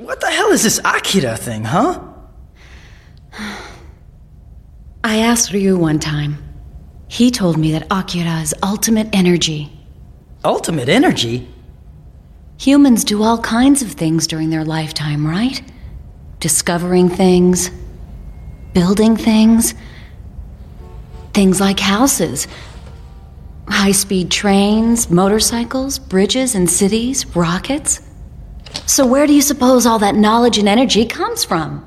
What the hell is this Akira thing, huh? I asked Ryu one time. He told me that Akira is ultimate energy. Ultimate energy? Humans do all kinds of things during their lifetime, right? Discovering things, building things, things like houses, high speed trains, motorcycles, bridges and cities, rockets. So, where do you suppose all that knowledge and energy comes from?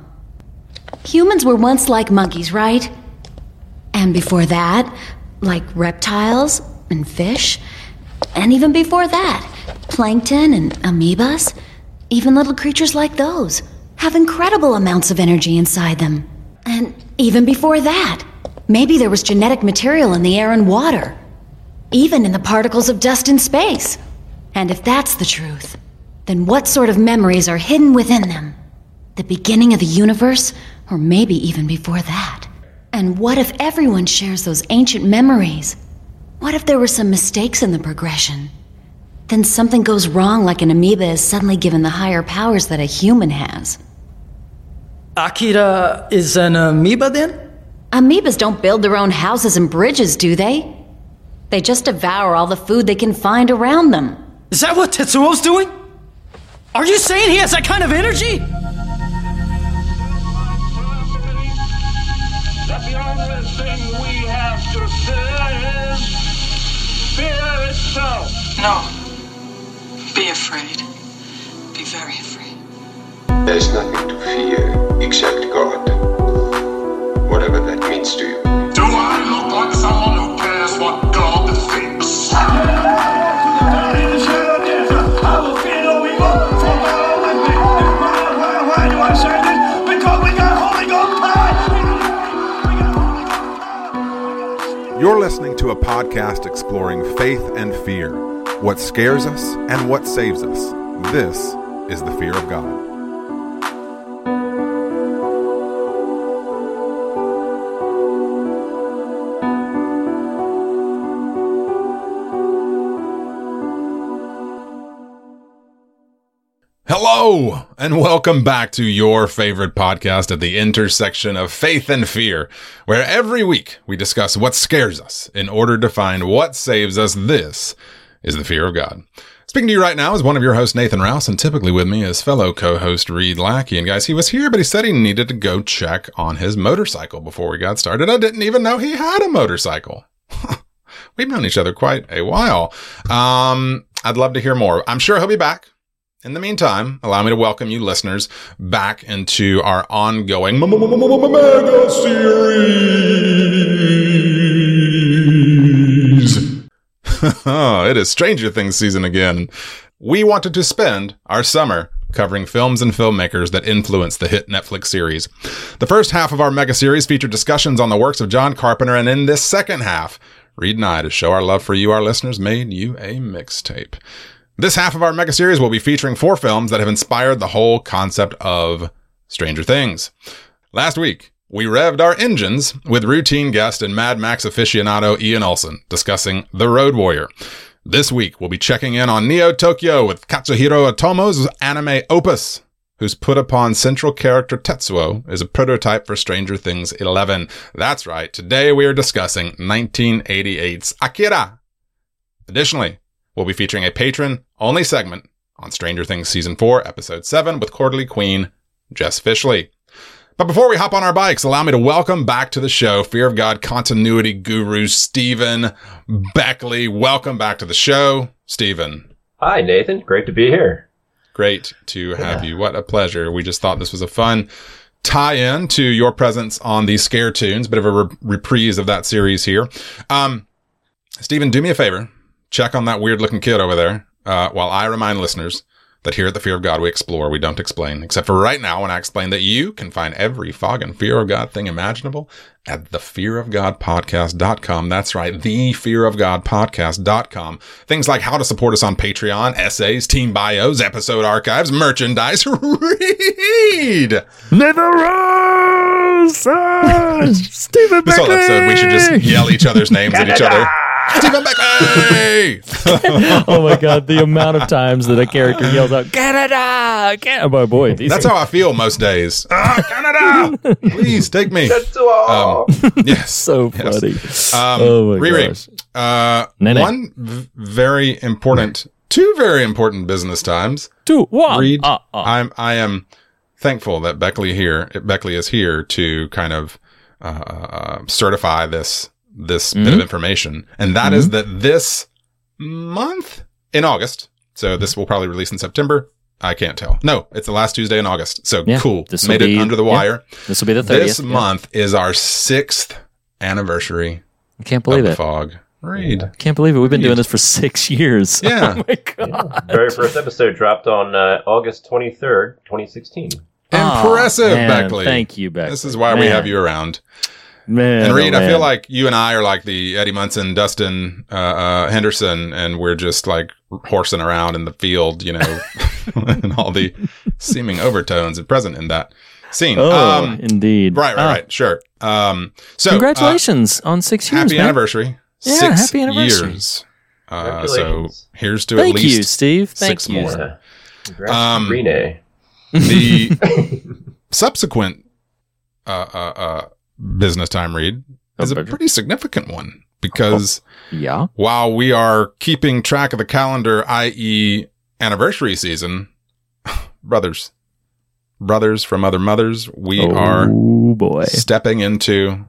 Humans were once like monkeys, right? And before that, like reptiles and fish. And even before that, plankton and amoebas. Even little creatures like those have incredible amounts of energy inside them. And even before that, maybe there was genetic material in the air and water. Even in the particles of dust in space. And if that's the truth, then what sort of memories are hidden within them? The beginning of the universe, or maybe even before that? And what if everyone shares those ancient memories? What if there were some mistakes in the progression? Then something goes wrong, like an amoeba is suddenly given the higher powers that a human has. Akira is an amoeba then? Amoebas don't build their own houses and bridges, do they? They just devour all the food they can find around them. Is that what Tetsuo's doing? Are you saying he has that kind of energy? that the only thing we have to fear is fear itself. No. Be afraid. Be very afraid. There's nothing to fear except God. Whatever that means to you. Do I look like someone who cares what God thinks? You're listening to a podcast exploring faith and fear, what scares us and what saves us. This is the fear of God. Hello, and welcome back to your favorite podcast at the intersection of faith and fear, where every week we discuss what scares us in order to find what saves us. This is the fear of God. Speaking to you right now is one of your hosts, Nathan Rouse, and typically with me is fellow co-host Reed Lackey. And guys, he was here, but he said he needed to go check on his motorcycle before we got started. I didn't even know he had a motorcycle. We've known each other quite a while. Um, I'd love to hear more. I'm sure he'll be back. In the meantime, allow me to welcome you listeners back into our ongoing mega series. oh, it is Stranger Things season again. We wanted to spend our summer covering films and filmmakers that influenced the hit Netflix series. The first half of our mega series featured discussions on the works of John Carpenter, and in this second half, Reed and I, to show our love for you, our listeners, made you a mixtape. This half of our mega series will be featuring four films that have inspired the whole concept of Stranger Things. Last week, we revved our engines with routine guest and Mad Max aficionado Ian Olson discussing The Road Warrior. This week, we'll be checking in on Neo Tokyo with Katsuhiro Otomo's anime opus, whose put upon central character Tetsuo is a prototype for Stranger Things 11. That's right, today we are discussing 1988's Akira. Additionally, We'll be featuring a patron only segment on Stranger Things Season 4, Episode 7 with quarterly queen Jess Fischli. But before we hop on our bikes, allow me to welcome back to the show Fear of God continuity guru Steven Beckley. Welcome back to the show, Steven. Hi, Nathan. Great to be here. Great to have yeah. you. What a pleasure. We just thought this was a fun tie in to your presence on the Scare Tunes, bit of a re- reprise of that series here. Um, Steven, do me a favor check on that weird looking kid over there uh, while I remind listeners that here at the Fear of God we explore, we don't explain. Except for right now when I explain that you can find every fog and fear of God thing imaginable at thefearofgodpodcast.com. That's right, thefearofgodpodcast.com. Things like how to support us on Patreon, essays, team bios, episode archives, merchandise. Reed! Nathan Rouse! Steven This whole episode we should just yell each other's names at each other. Steven Beckley. oh my god, the amount of times that a character yells out Kaneda, Kaneda. Oh boy, these That's how I feel most days. Ah, Kaneda, please take me. Um, yes, so yes. funny. Um, Oh my Riri, gosh. uh, Nene. one v- very important, two very important business times. Two, one. Reed, Uh, uh. I'm I am thankful that Beckley here Beckley is here to kind of uh, certify this this bit of mm-hmm. information, and that is mm-hmm. that this month in August. So this will probably release in September. I can't tell. No, it's the last Tuesday in August. So Yeah, cool. this will Made be- it under the yeah. wire. This will be the 30th. This yeah. month is our sixth anniversary I can't of believe the it. fog. Read. Can't believe it. We've been Reed. doing this for six years. Yeah. Oh my god. Very first episode dropped on uh, August 23rd, 2016. Impressive, Oh, man, Beckley. Thank you, Beckley. This is why we have you around. Man, And Reed, oh, I feel like you and I are like the Eddie Munson, Dustin uh, uh, Henderson, and we're just like horsing around in the field, you know, and all the seeming overtones and present in that scene. Oh, um, indeed. right, right, Ah, right. Sure. Um, so, Congratulations on six uh, years, happy man. anniversary. Yeah, Six happy anniversary. years. Uh, so here's to at least you, Steve. Thank six you. more. Yeah. Congrats Um, Rene. the subsequent uh, uh, uh, business time Reed is a pretty significant one because oh, Yeah. while we are keeping track of the calendar, i.e., anniversary season, brothers, brothers from other mothers, we oh, are Oh boy. stepping into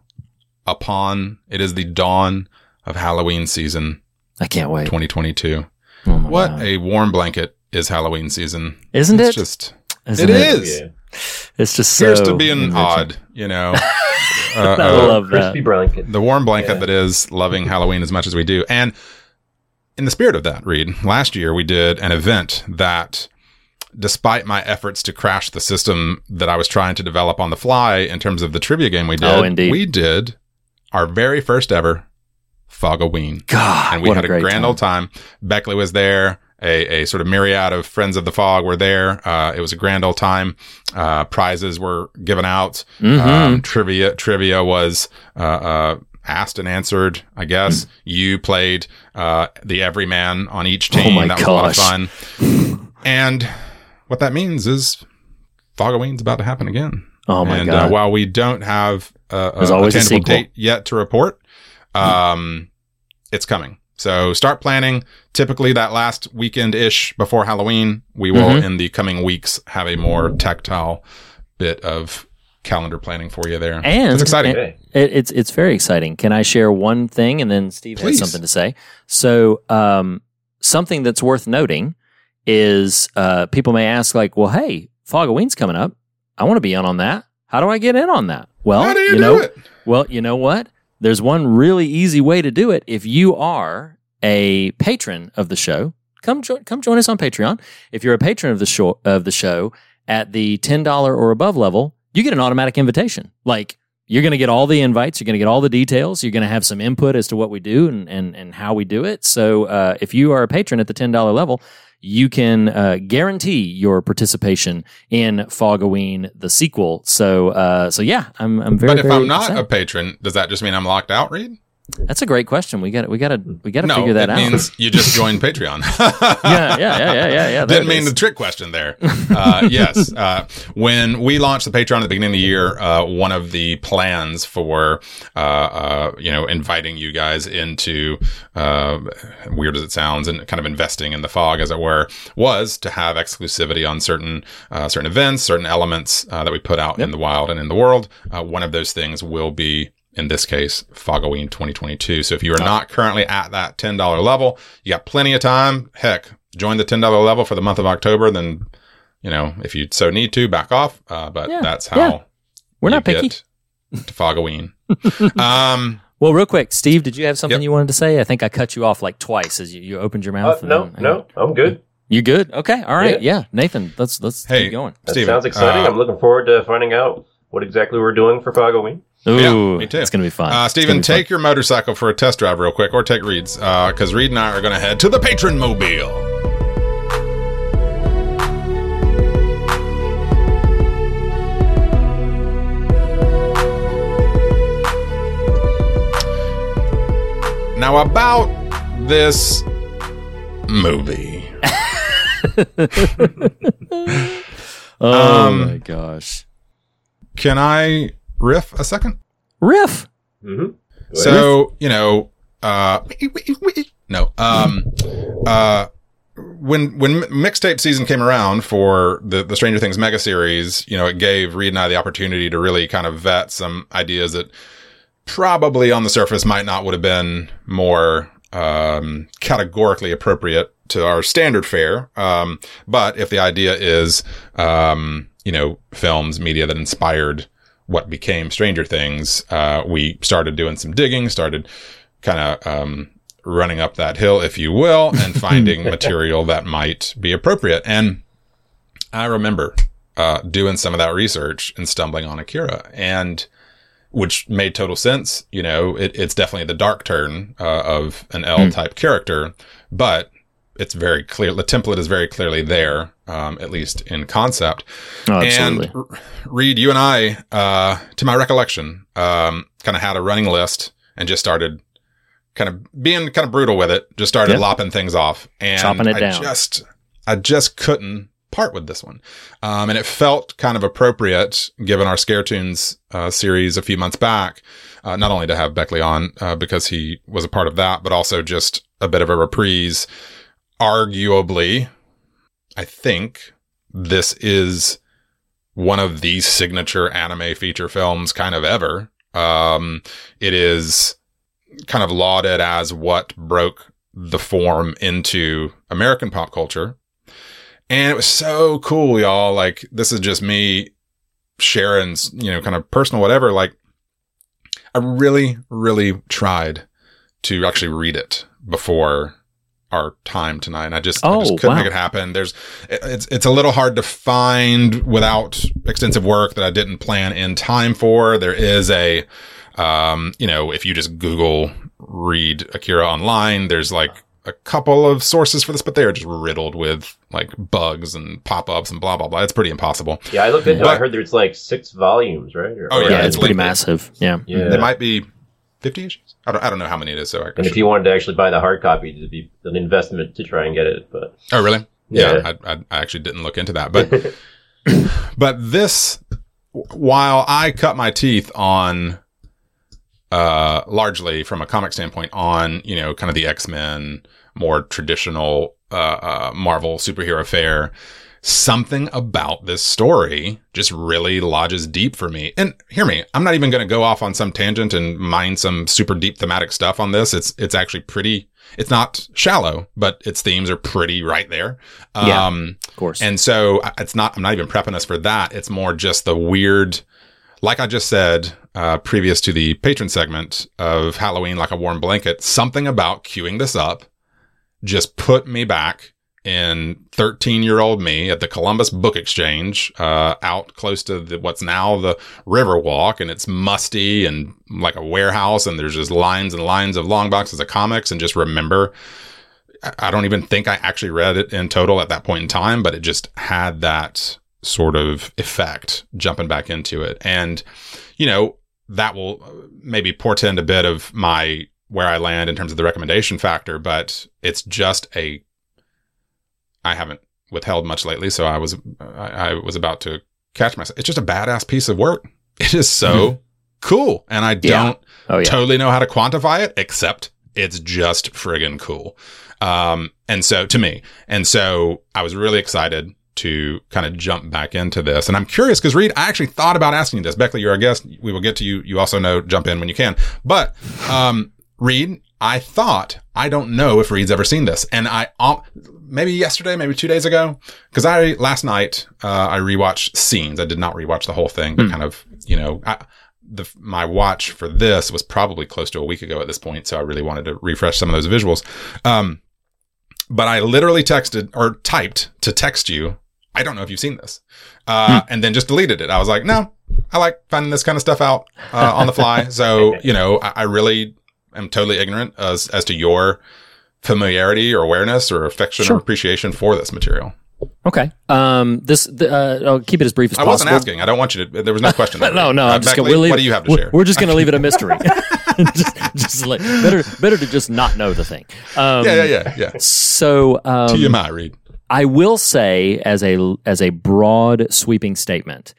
upon it is the dawn of Halloween season I can't wait. 2022. Oh What God. a warm blanket is Halloween season. Isn't it's it? just Isn't it is. Yeah. It's just so Here's to being enriching. odd, you know. Uh, I uh, love that. Crispy blanket. the warm blanket Yeah. that is loving Halloween as much as we do. And in the spirit of that, Reed, last year we did an event that, despite my efforts to crash the system that I was trying to develop on the fly in terms of the trivia game we did, Oh, indeed. we did our very first ever Fogoween. God, and we what had a a, grand time. old time. Beckley was there. A, a sort of myriad of friends of the fog were there. Uh, it was a grand old time. Uh, prizes were given out. Mhm. Um, trivia trivia was uh, uh, asked and answered. I guess you played uh, the everyman on each team. Oh that was a lot of gosh. fun. And what that means is Fogoween's about to happen again. Oh my and god. Uh, while we don't have uh, a, a a date yet to report, um, it's coming. So start planning. Typically, that last weekend ish before Halloween, we will Mhm. in the coming weeks have a more tactile bit of calendar planning for you there. And- it's exciting. and- It, it's it's very exciting. Can I share one thing, and then Steve Please. has something to say? So, um, something that's worth noting is uh, people may ask, like, "Well, hey, Fogoween's coming up. I want to be in on that. How do I get in on that?" Well, How do you, do know, it? well, you know what? There's one really easy way to do it. If you are a patron of the show, come come join us on Patreon. If you're a patron of the show of the show at the ten dollar or above level, you get an automatic invitation. Like you're going to get all the invites, you're going to get all the details, you're going to have some input as to what we do and and, and how we do it. So uh, if you are a patron at the ten dollar level. You can uh, guarantee your participation in Fogoween, the sequel. So, uh, so yeah, I'm, I'm very. But if very I'm not excited. a patron, does that just mean I'm locked out, Reed? That's a great question. We got we got to we got to No, figure that it out. means you just joined Patreon. yeah, yeah, yeah, yeah, yeah, yeah. Didn't mean is. the trick question there. Uh, yes. Uh, when we launched the Patreon at the beginning of the year, uh, one of the plans for, uh, uh, you know, inviting you guys into, uh, weird as it sounds, and kind of investing in the fog, as it were, was to have exclusivity on certain, uh, certain events, certain elements, uh, that we put out in the wild and in the world. Uh, one of those things will be in this case, Fogoween 2022. So if you are not currently at that $10 level, you got plenty of time. Heck, join the $10 level for the month of October. Then, you know, if you so need to, back off. Uh, but Yeah, that's how yeah. We're you not picky. get to Fogoween. um, Well, real quick, Steve, did you have something Yep. you wanted to say? I think I cut you off like twice as you, you opened your Uh, mouth. and no, then- no, I'm good. You good? Okay. All right. Yeah. Yeah. Nathan, let's let's Hey, keep going. That Steven, sounds exciting. uh, I'm looking forward to finding out what exactly we're doing for Fogoween. Ooh, me too. It's gonna be fun. Uh, Steven, gonna fun. take your motorcycle for a test drive real quick, or take Reed's, because Reed and I are going to head to the Patron Mobile. now about this movie. Oh Um, my gosh. Can I riff a second? Riff. Mm-hmm. So, you know, uh, no, um, uh, when, when mixtape season came around for the, the Stranger Things mega series, you know, it gave Reed and I the opportunity to really kind of vet some ideas that probably on the surface might not would have been more, um, categorically appropriate to our standard fare. Um, but if the idea is, um, you know, films, media that inspired what became Stranger Things, uh, we started doing some digging, started kind of, um, running up that hill, if you will, and finding material that might be appropriate. And I remember, uh, doing some of that research and stumbling on Akira and, which made total sense. You know, it, it's definitely the dark turn, uh, of an El type character, but it's very clear. The template is very clearly there, um, at least in concept. Oh, absolutely. And R- Reed, you and I, uh, to my recollection, um, kind of had a running list and just started kind of being kind of brutal with it. Just started Yeah. lopping things off and Chopping it I down. just, I just couldn't part with this one. Um, and it felt kind of appropriate given our Scare Tunes, uh, series a few months back. Uh, not only to have Beckley on, uh, because he was a part of that, but also just a bit of a reprise. Arguably, I think this is one of the signature anime feature films kind of ever. Um, it is kind of lauded as what broke the form into American pop culture. And it was so cool, y'all. Like, this is just me sharing, you know, kind of personal whatever. Like, I really, really tried to actually read it before our time tonight. And I just, I Oh, just couldn't wow. make it happen. There's, it- it's, it's a little hard to find without extensive work that I didn't plan in time for. There is a, um, you know, if you just Google read Akira online, there's like a couple of sources for this, but they are just riddled with like bugs and pop-ups and blah, blah, blah. It's pretty impossible. Yeah, I looked into. it. I heard there's like six volumes, right? Or- Oh, yeah, yeah, it's it's pretty massive. Yeah. yeah. They might be 50 issues. I don't, I don't know how many it is. So I, And if you wanted to actually buy the hard copy, it'd be an investment to try and get it. But Oh, really? Yeah, Yeah. I, I, I actually didn't look into that, but but this, while I cut my teeth on, uh, largely from a comic standpoint, on you know kind of the X Men, more traditional uh, uh, Marvel superhero fare. Something about this story just really lodges deep for me. And hear me, I'm not even going to go off on some tangent and mine some super deep thematic stuff on this. It's it's actually pretty. It's not shallow, but its themes are pretty right there. Yeah. Um, Of course. and so it's not, I'm not even prepping us for that. It's more just the weird, like I just said, uh, previous to the patron segment of Halloween, like a warm blanket, something about queuing this up just put me back in 13 year old me at the Columbus Book Exchange, uh, out close to the, what's now the Riverwalk and it's musty and like a warehouse and there's just lines and lines of long boxes of comics and just remember I- don't even think I actually read it in total at that point in time, but it just had that sort of effect jumping back into it. And, you know, that will maybe portend a bit of my where I land in terms of the recommendation factor, but it's just a, I haven't withheld much lately. So I was, I, I was about to catch myself. It's just a badass piece of work. It is so cool. And I Mm-hmm. Yeah. don't, oh yeah. totally know how to quantify it, except it's just friggin' cool. Um, and so to me, and so I was really excited to kind of jump back into this. And I'm curious because Reed, I actually thought about asking you this. Beckley, you're a guest. We will get to you. You also know, jump in when you can. But, um, Reed, I thought, I don't know if Reed's ever seen this. And I, um, maybe yesterday, maybe two days ago, because I, last night, uh, I rewatched scenes. I did not rewatch the whole thing, but kind of, you know, I, the, my watch for this was probably close to a week ago at this point. So I really wanted to refresh some of those visuals. Um, but I literally texted or typed to text you. I don't know if you've seen this. Uh, and then just deleted it. I was like, no, I like finding this kind of stuff out, uh, on the fly. So, you know, I, I really am totally ignorant as, as to your familiarity or awareness or affection Sure. or appreciation for this material. Okay. Um. This. The, uh, I'll keep it as brief as possible. I wasn't asking. I don't want you to, there was no question. no, no. Uh, I'm just gonna. We'll leave, what do you have to we're, share? We're just gonna leave it a mystery. just, just like better, better to just not know the thing. Um, yeah, yeah, yeah, yeah. So um, TMI, Reed. I will say, as a as a broad sweeping statement,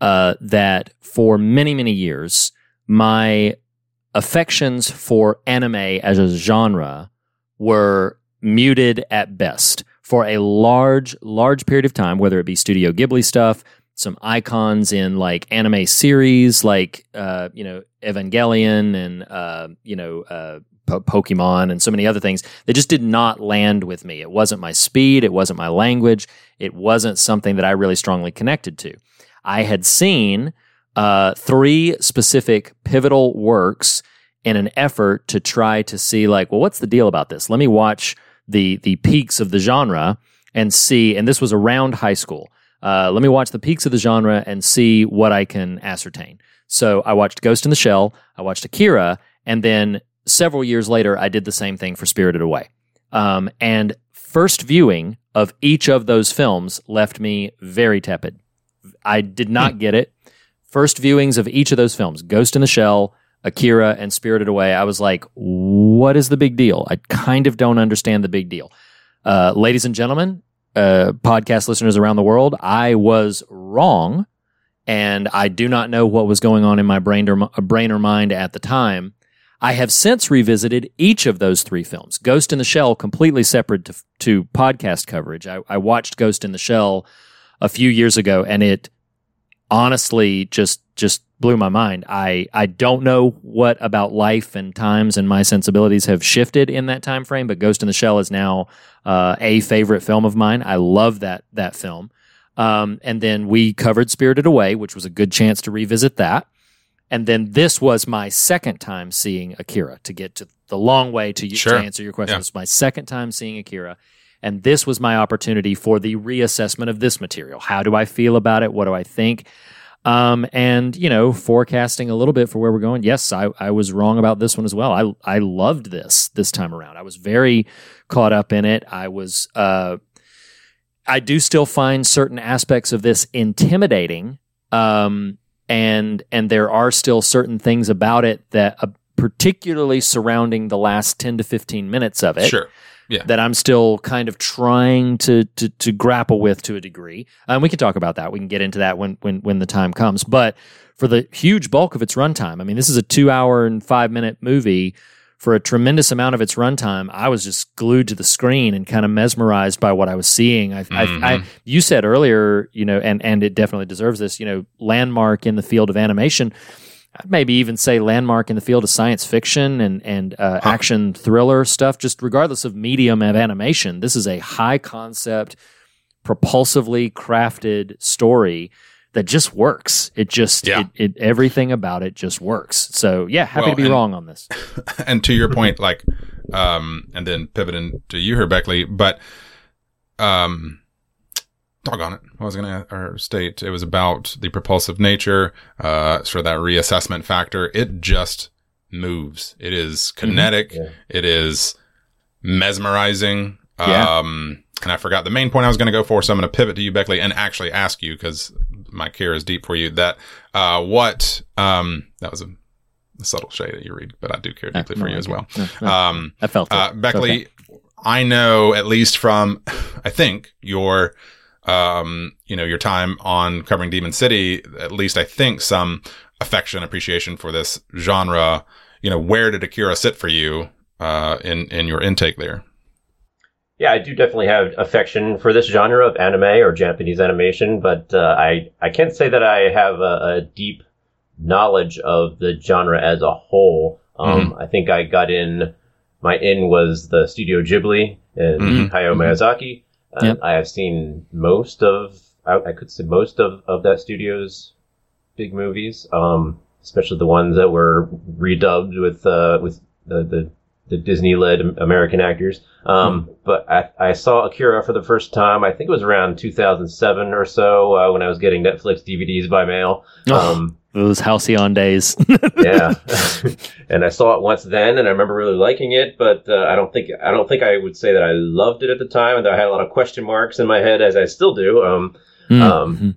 uh, that for many many years, my affections for anime as a genre were muted at best for a large large period of time. Whether it be Studio Ghibli stuff, some icons in like anime series, like uh, you know Evangelion and uh, you know uh, po- Pokemon and so many other things. They just did not land with me. It wasn't my speed. It wasn't my language. It wasn't something that I really strongly connected to. I had seen uh, three specific pivotal works in an effort to try to see like, well, what's the deal about this? Let me watch the the peaks of the genre and see. And this was around high school. Uh, let me watch the peaks of the genre and see what I can ascertain. So I watched Ghost in the Shell, I watched Akira, and then several years later, I did the same thing for Spirited Away. Um, and first viewing of each of those films left me very tepid. I did not get it. First viewings of each of those films, Ghost in the Shell, Akira, and Spirited Away, I was like, what is the big deal? I kind of don't understand the big deal. Uh, ladies and gentlemen, uh, podcast listeners around the world, I was wrong, and I do not know what was going on in my brain or, brain or mind at the time. I have since revisited each of those three films. Ghost in the Shell, completely separate to, to podcast coverage. I, I watched Ghost in the Shell a few years ago, and it honestly just just blew my mind. I I don't know what about life and times and my sensibilities have shifted in that time frame, but Ghost in the Shell is now uh, a favorite film of mine. I love that that film. Um, and then we covered Spirited Away, which was a good chance to revisit that. And then this was my second time seeing Akira. To get to the long way to, Sure. to answer your question, Yeah. this was my second time seeing Akira. And this was my opportunity for the reassessment of this material. How do I feel about it? What do I think? Um, and you know, forecasting a little bit for where we're going. Yes, I, I was wrong about this one as well. I I loved this this time around. I was very caught up in it. I was uh, I do still find certain aspects of this intimidating. Um, and and there are still certain things about it that, uh, particularly surrounding the last ten to fifteen minutes of it, Sure. Yeah. that I'm still kind of trying to to, to grapple with to a degree. And we can talk about that. We can get into that when when when the time comes. But for the huge bulk of its runtime, I mean, this is a two hour and five minute movie. For a tremendous amount of its runtime, I was just glued to the screen and kind of mesmerized by what I was seeing. I, I, I, mm-hmm. you said earlier, you know, and and it definitely deserves this, you know, landmark in the field of animation. I'd maybe even say landmark in the field of science fiction and and uh, action thriller stuff. Just regardless of medium of animation, this is a high concept, propulsively crafted story that just works. It just Yeah. it, it everything about it just works. So yeah, happy Well, to be and- wrong on this. and to your point, like, um, and then pivoting to you here, Beckley, but, um, doggone it. I was going to state it was about the propulsive nature, uh, sort of that reassessment factor. It just moves. It is kinetic. Yeah. It is mesmerizing. Yeah. Um, and I forgot the main point I was going to go for. So I'm going to pivot to you, Beckley, and actually ask you because my care is deep for you that, uh, what, um, that was a, a subtle shade that you read, but I do care deeply for no, you as well. No, no. Um, I felt it. uh, Beckley, okay. I know at least from, I think your, um, you know, your time on covering Demon City, at least I think some affection, appreciation for this genre. You know, where did Akira sit for you, uh, in, in your intake there? Yeah, I do definitely have affection for this genre of anime or Japanese animation, but uh, I I can't say that I have a, a deep knowledge of the genre as a whole. Um, I think I got in. My in was the Studio Ghibli and Mhm. Hayao Miyazaki. Uh, Yep. I have seen most of. I, I could say most of of that studio's big movies, um, especially the ones that were redubbed with uh, with the the, the Disney led American actors. Um, But I, I saw Akira for the first time. I think it was around 2007 or so uh, when I was getting Netflix DVDs by mail. Um, Those halcyon days. yeah, and I saw it once then, and I remember really liking it. But uh, I don't think I don't think I would say that I loved it at the time, and I had a lot of question marks in my head, as I still do. Um, Um, Mhm.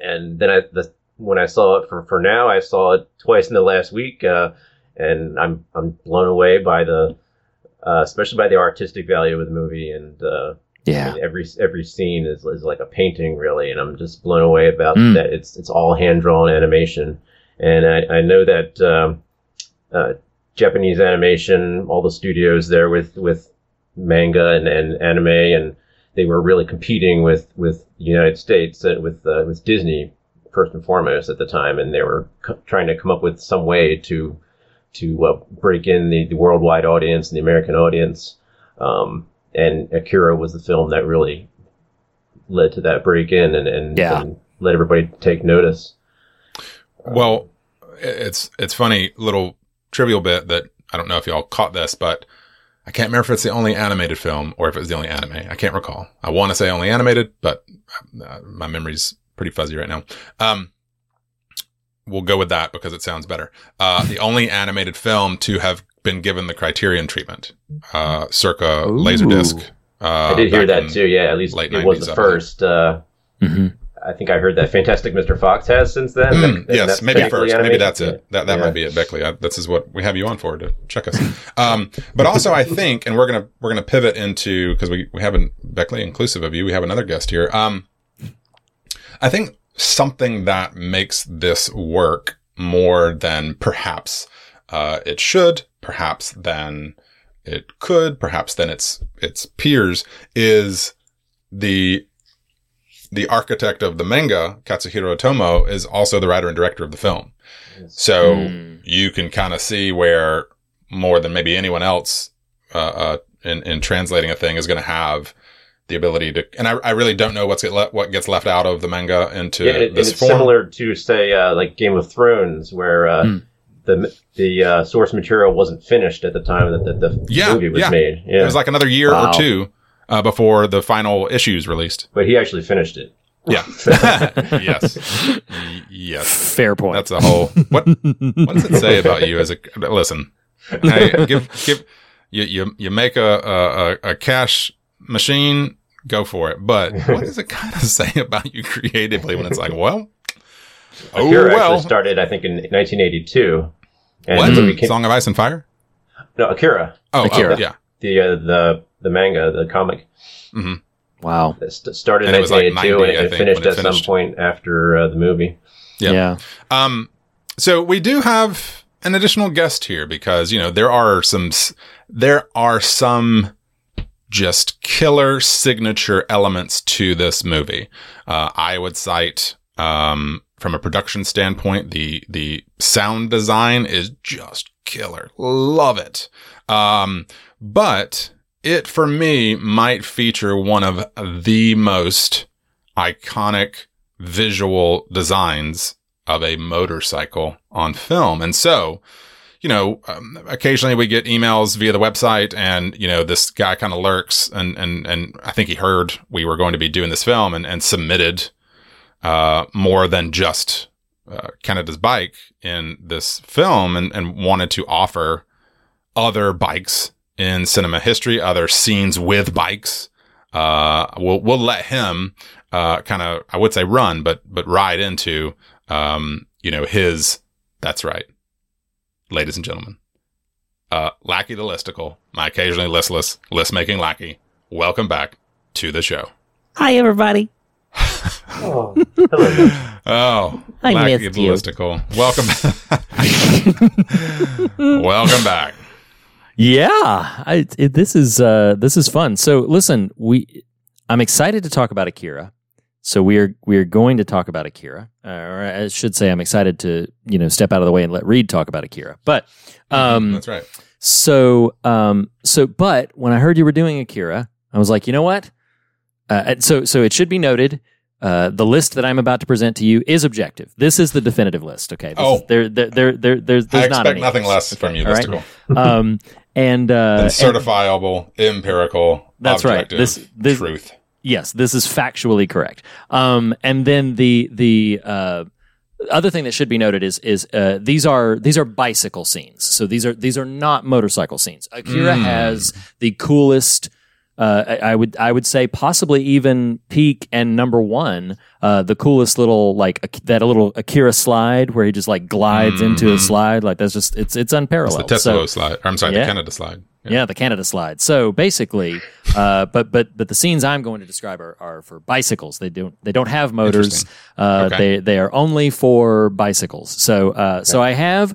and then I the, when I saw it for for now, I saw it twice in the last week, uh, and I'm I'm blown away by the, uh, especially by the artistic value of the movie, and uh, Yeah. and every every scene is, is like a painting really, and I'm just blown away about Mm. that. It's it's all hand drawn animation, and I, I know that um, uh, Japanese animation, all the studios there with with manga and, and anime, and they were really competing with with the United States uh, with uh, with Disney first and foremost at the time, and they were co- trying to come up with some way to to uh, break in the, the worldwide audience and the American audience. Um, and Akira was the film that really led to that break in and, and, Yeah. and let everybody take notice. Well, it's it's funny little trivial bit that I don't know if y'all caught this, but I can't remember if it's the only animated film or if it was the only anime. I can't recall. I want to say only animated, but uh, my memory's pretty fuzzy right now. Um, we'll go with that because it sounds better. Uh, the only animated film to have been given the Criterion treatment, uh, circa Ooh. Laserdisc. Uh, I did hear that too. Yeah, at least late it was the first. Uh, hmm I think I heard that Fantastic Mr. Fox has since then. Mm, That- yes, maybe technically first. Maybe that's it. That that Yeah. might be it, Beckley. I, this is what we have you on for to check us. Um, but also, I think, and we're gonna we're gonna pivot into because we we haven't Beckley inclusive of you. We have another guest here. Um, I think something that makes this work more than perhaps uh, it should, perhaps than it could, perhaps than its its peers is the the architect of the manga, Katsuhiro Otomo, is also the writer and director of the film. So Mm. you can kind of see where more than maybe anyone else uh, uh, in, in translating a thing is going to have the ability to. And I, I really don't know what's get le- what gets left out of the manga into Yeah, and, and this it's form. similar to say uh, like Game of Thrones, where uh, Hmm. The the uh, source material wasn't finished at the time that the, the Yeah, movie was yeah. made. Yeah, It was like another year Wow. or two uh, before the final issues released. but he actually finished it. Yeah. yes. Yes. Fair point. That's a whole. What What does it say about you as a listen? Hey, give give you you you make a a, a- a cash machine, go for it. But what does it kind of say about you creatively when it's like, well, oh Akira well, actually started, I think, in 1982. And what the movie came- Song of Ice and Fire? no, Akira, Oh, Akira. oh yeah. the uh, the the manga, the comic, wow. that st- started in And it was like 1982 90, and it think, finished when it at finished. some point after uh, the movie. Yeah. Yeah. Um, so we do have an additional guest here because, you know, there are some, s- there are some just killer signature elements to this movie. Uh, I would cite, um, from a production standpoint, the, the sound design is just killer. Love it. Um, but it for me might feature one of the most iconic visual designs of a motorcycle on film. And so, you know, um, occasionally we get emails via the website and, you know, this guy kind of lurks and, and, and I think he heard we were going to be doing this film and, and submitted, uh, more than just, uh, Kaneda's bike in this film and, and wanted to offer other bikes in cinema history, other scenes with bikes. Uh, we'll, we'll let him, uh, kind of, I would say run, but, but ride into, um, you know, his, that's right. Ladies and gentlemen, uh, Lackey the Listicle, my occasionally listless, list making Lackey. Welcome back to the show. Hi, everybody. Oh, hello. Oh, I Lackey missed the you. Listicle. Welcome. Welcome back. Yeah, I, it, this is uh, this is fun. So listen, we I'm excited to talk about Akira. So we are we are going to talk about Akira, uh, or I should say, I'm excited to you know step out of the way and let Reed talk about Akira. But um, That's right. so um, so but when I heard you were doing Akira, I was like, you know what? Uh, so so it should be noted. Uh, the list that I'm about to present to you is objective. This is the definitive list. Okay. This Oh. is, there, there, there, there, there's, I not expect nothing others. less from you, right? Um, and uh, and- certifiable, empirical, That's right. This- this- truth. yes, this is factually correct. Um, and then the the uh, other thing that should be noted is is uh, these are these are bicycle scenes. So these are these are not motorcycle scenes. Akira Mm. has the coolest uh, I, I would I would say possibly even peak and number one, uh, the coolest little like Ak- that little Akira slide where he just like glides into a slide like that's just it's it's It's unparalleled. the Tesla So- slide. Or, I'm sorry, Yeah. the Kaneda slide. yeah. the Kaneda slide. So basically, uh, but but but the scenes I'm going to describe are, are for bicycles. They don't they don't have motors. Uh, Okay. They they are only for bicycles. So uh, so I have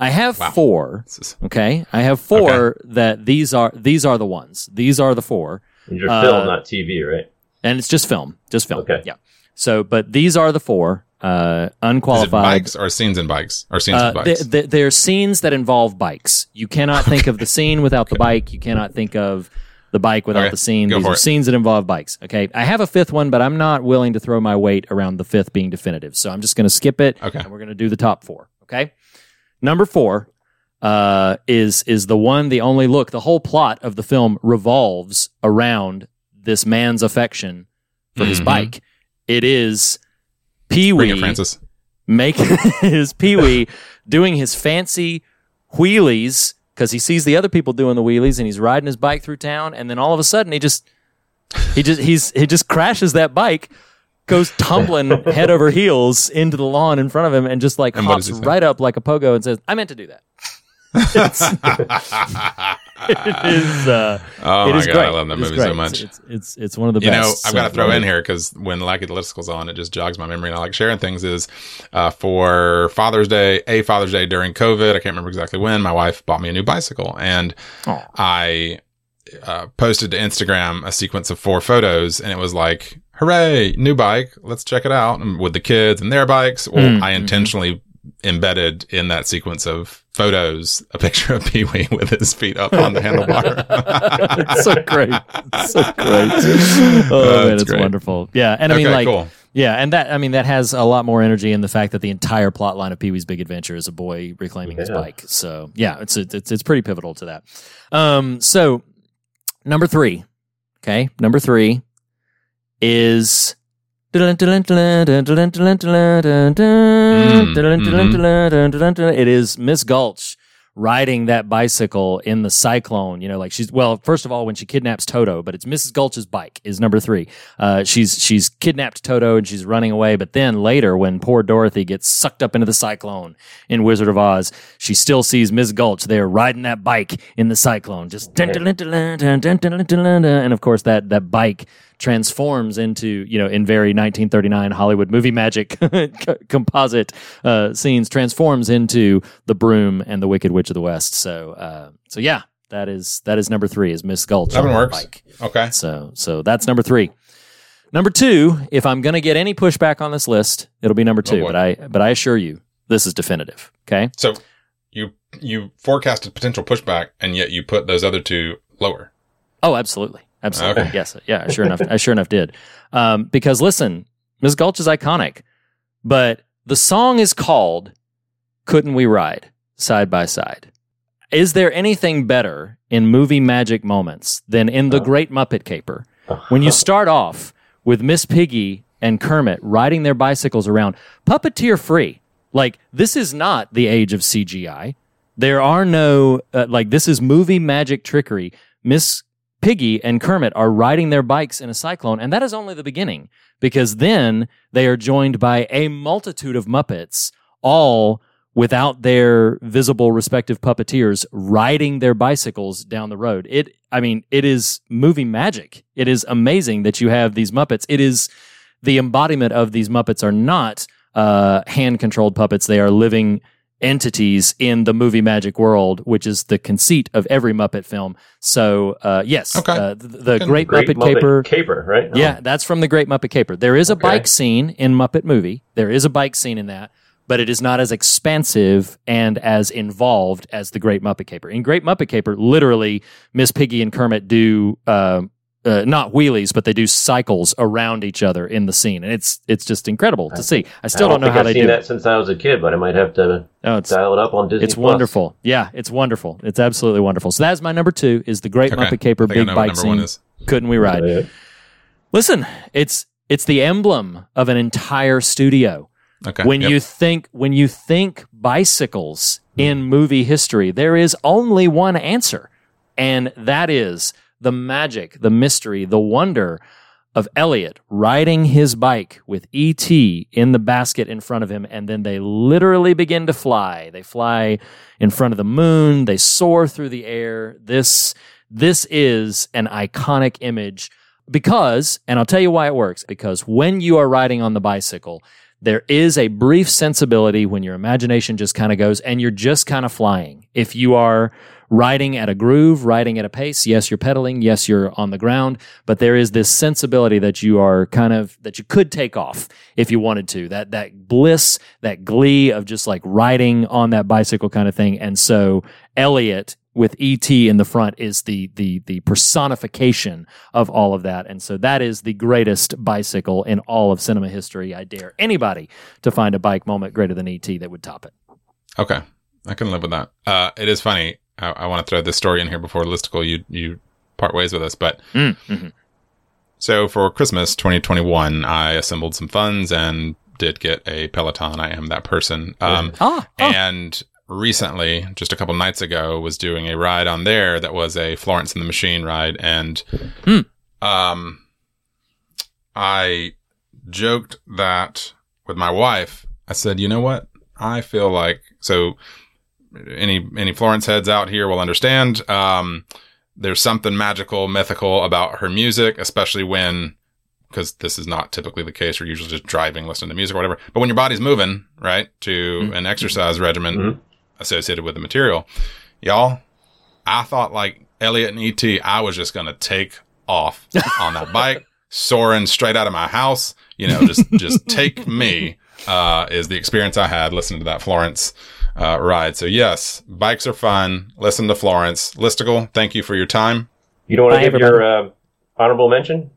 I have four. Is- Okay, I have four that these are these are the ones. These are the four, These are Uh, film, not TV, right? and it's just film, just film. Okay. Yeah. So, but these are the four uh, unqualified. bikes or scenes and bikes? Or scenes Uh, with th- bikes? th- they're scenes that involve bikes. You cannot think of the scene without the bike. You cannot think of the bike without Okay, the scene. go These for are it. scenes that involve bikes. Okay. I have a fifth one, but I'm not willing to throw my weight around the fifth being definitive. So I'm just going to skip it. Okay. And we're going to do the top four. Okay. Number four uh, is is the one, the only look. The whole plot of the film revolves around this man's affection for his Mhm. bike. It is Pee Wee Francis. making his Pee Wee doing his fancy wheelies because he sees the other people doing the wheelies and he's riding his bike through town and then all of a sudden he just he just he's he just crashes that bike goes tumbling head over heels into the lawn in front of him and just like And hops does he say? right up like a pogo and says i meant to do that It's- it is uh Oh it my is god, great. I love that It is movie so much. it's, it's it's it's one of the best. You know, I've got to throw in here because when Lackey the Listicle's on, it just jogs my memory, and I like sharing things. Is uh, for Father's Day, a Father's Day during COVID. I can't remember exactly when. My wife bought me a new bicycle, and Aw. I uh, posted to Instagram a sequence of four photos, and it was like, "Hooray, new bike! Let's check it out!" And with the kids and their bikes. Well, Mm, I intentionally embedded in that sequence of photos a picture of Pee Wee with his feet up on the handlebar. it's so great. It's so great. Oh man, That's it's great. wonderful. Yeah, and I mean, like, cool. yeah, and that I mean that has a lot more energy in the fact that the entire plot line of Pee Wee's Big Adventure is a boy reclaiming his bike. So yeah, it's it's it's pretty pivotal to that. Um, so number three, okay, number three is. Mm-hmm. It is Miss Gulch riding that bicycle in the cyclone. You know, like she's well, first of all, when she kidnaps Toto, but it's Mrs. Gulch's bike is number three. Uh, she's she's kidnapped Toto and she's running away. But then later, when poor Dorothy gets sucked up into the cyclone in Wizard of Oz, she still sees Miss Gulch there riding that bike in the cyclone, just and of course that that bike transforms into you know in very 1939 Hollywood movie magic composite uh, scenes transforms into the broom and the Wicked Witch of the West. So uh, so yeah, that is that is number three is Miss Gulch That on one works. bike. Okay. So so that's number three. Number two, if I'm going to get any pushback on this list, it'll be number two. boy. but I but I assure you, this is definitive. Okay. So you you forecasted potential pushback, and yet you put those other two lower. Oh, absolutely, absolutely. Okay. Yes, yeah. Sure enough, I sure enough did. Um, because listen, Ms. Gulch is iconic, but the song is called "Couldn't We Ride Side by Side." Is there anything better in movie magic moments than in the Great Muppet Caper when you start off with Miss Piggy and Kermit riding their bicycles around, puppeteer free? Like this is not the age of CGI. There are no uh, like this is movie magic trickery. Miss Piggy and Kermit are riding their bikes in a cyclone, and that is only the beginning because then they are joined by a multitude of Muppets, all without their visible respective puppeteers riding their bicycles down the road. It, I mean, it is movie magic. It is amazing that you have these Muppets. It is the embodiment of these Muppets are not uh, hand controlled puppets. They are living entities in the movie magic world, which is the conceit of every Muppet film. So, uh, yes, Okay. uh, the, the Good. Great, Great Muppet, Caper. Caper, right? Oh. Yeah, that's from the Great Muppet Caper. There is a Okay. bike scene in Muppet Movie. There is a bike scene in that, but it is not as expansive and as involved as the Great Muppet Caper. In Great Muppet Caper, literally, Miss Piggy and Kermit do. Uh, uh, not wheelies, but they do cycles around each other in the scene, and it's it's just incredible to see. I still I don't, know think how I've they seen do that it. since I was a kid, but I might have to Oh, it's dial it up on Disney. it's Plus. wonderful. Yeah, it's wonderful. It's absolutely wonderful. So that's my number two is the Great Okay. Muppet Caper I think I big bike number scene. is. Couldn't we ride? Yeah. Listen, it's it's the emblem of an entire studio. Okay. When Yep. you think when you think bicycles in movie history, there is only one answer, and that is the magic, the mystery, the wonder of Elliot riding his bike with ET in the basket in front of him, and then they literally begin to fly. They fly in front of the moon, they soar through the air. This this is an iconic image because, and I'll tell you why it works, because when you are riding on the bicycle, there is a brief sensibility when your imagination just kind of goes and you're just kind of flying. If you are riding at a groove, riding at a pace, yes, you're pedaling, yes, you're on the ground, but there is this sensibility that you are kind of that you could take off if you wanted to. That that bliss, that glee of just like riding on that bicycle kind of thing. And so Elliot with ET in the front is the the the personification of all of that. And so that is the greatest bicycle in all of cinema history. I dare anybody to find a bike moment greater than ET that would top it. Okay. I can live with that. Uh, it is funny. I, I want to throw this story in here before listicle you you part ways with us, but Mm, mhm. so for Christmas 2021, I assembled some funds and did get a Peloton. I am that person. Um, Ah, ah. and recently, just a couple nights ago, was doing a ride on there that was a Florence and the Machine ride, and Hmm. um, I joked that with my wife. I said, you know what? I feel like so. Any any Florence heads out here will understand. Um, there's something magical, mythical about her music, especially when because this is not typically the case. You're usually just driving, listening to music or whatever. But when your body's moving, right, to Mm-hmm. an exercise regimen Mhm. associated with the material, y'all, I thought like Elliot and ET, I was just gonna take off on that bike, soaring straight out of my house. You know, just just take me. Uh, is the experience I had listening to that Florence uh, ride. So yes, bikes are fun. Listen to Florence. Listicle, thank you for your time. You don't want to give your uh, honorable mention?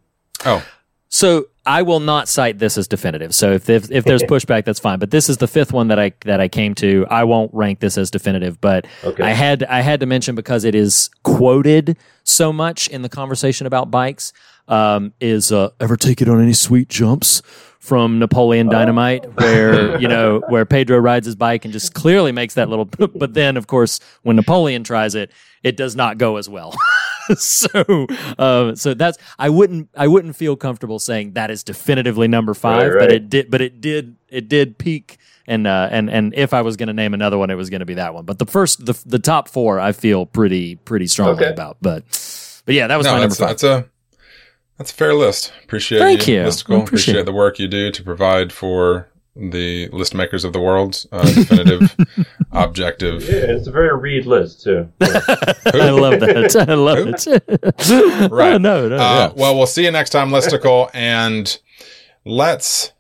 Oh, So I will not cite this as definitive. So if if, if there's pushback, that's fine. But this is the fifth one that I that I came to. I won't rank this as definitive, but Okay. I had I had to mention because it is quoted so much in the conversation about bikes. Um, is uh, ever take it on any sweet jumps from Napoleon Dynamite, where you know where Pedro rides his bike and just clearly makes that little. But then, of course, when Napoleon tries it, it does not go as well. so uh, so that's I wouldn't I wouldn't feel comfortable saying that is definitively number five, Right, but it did but it did it did peak and uh, and and if I was going to name another one, it was going to be that one. But the first the the top four I feel pretty pretty strongly Okay. about. But but yeah, that was no, my number five. that's a that's a fair list. Appreciate Thank you, you. Listicle. Appreciate Appreciate the work you do to provide for the list makers of the world. Uh, definitive, objective. Yeah, it's a very read list, too. I love that. I love it. Right. no, no. Uh, yeah. Well, we'll see you next time, Listicle, and let's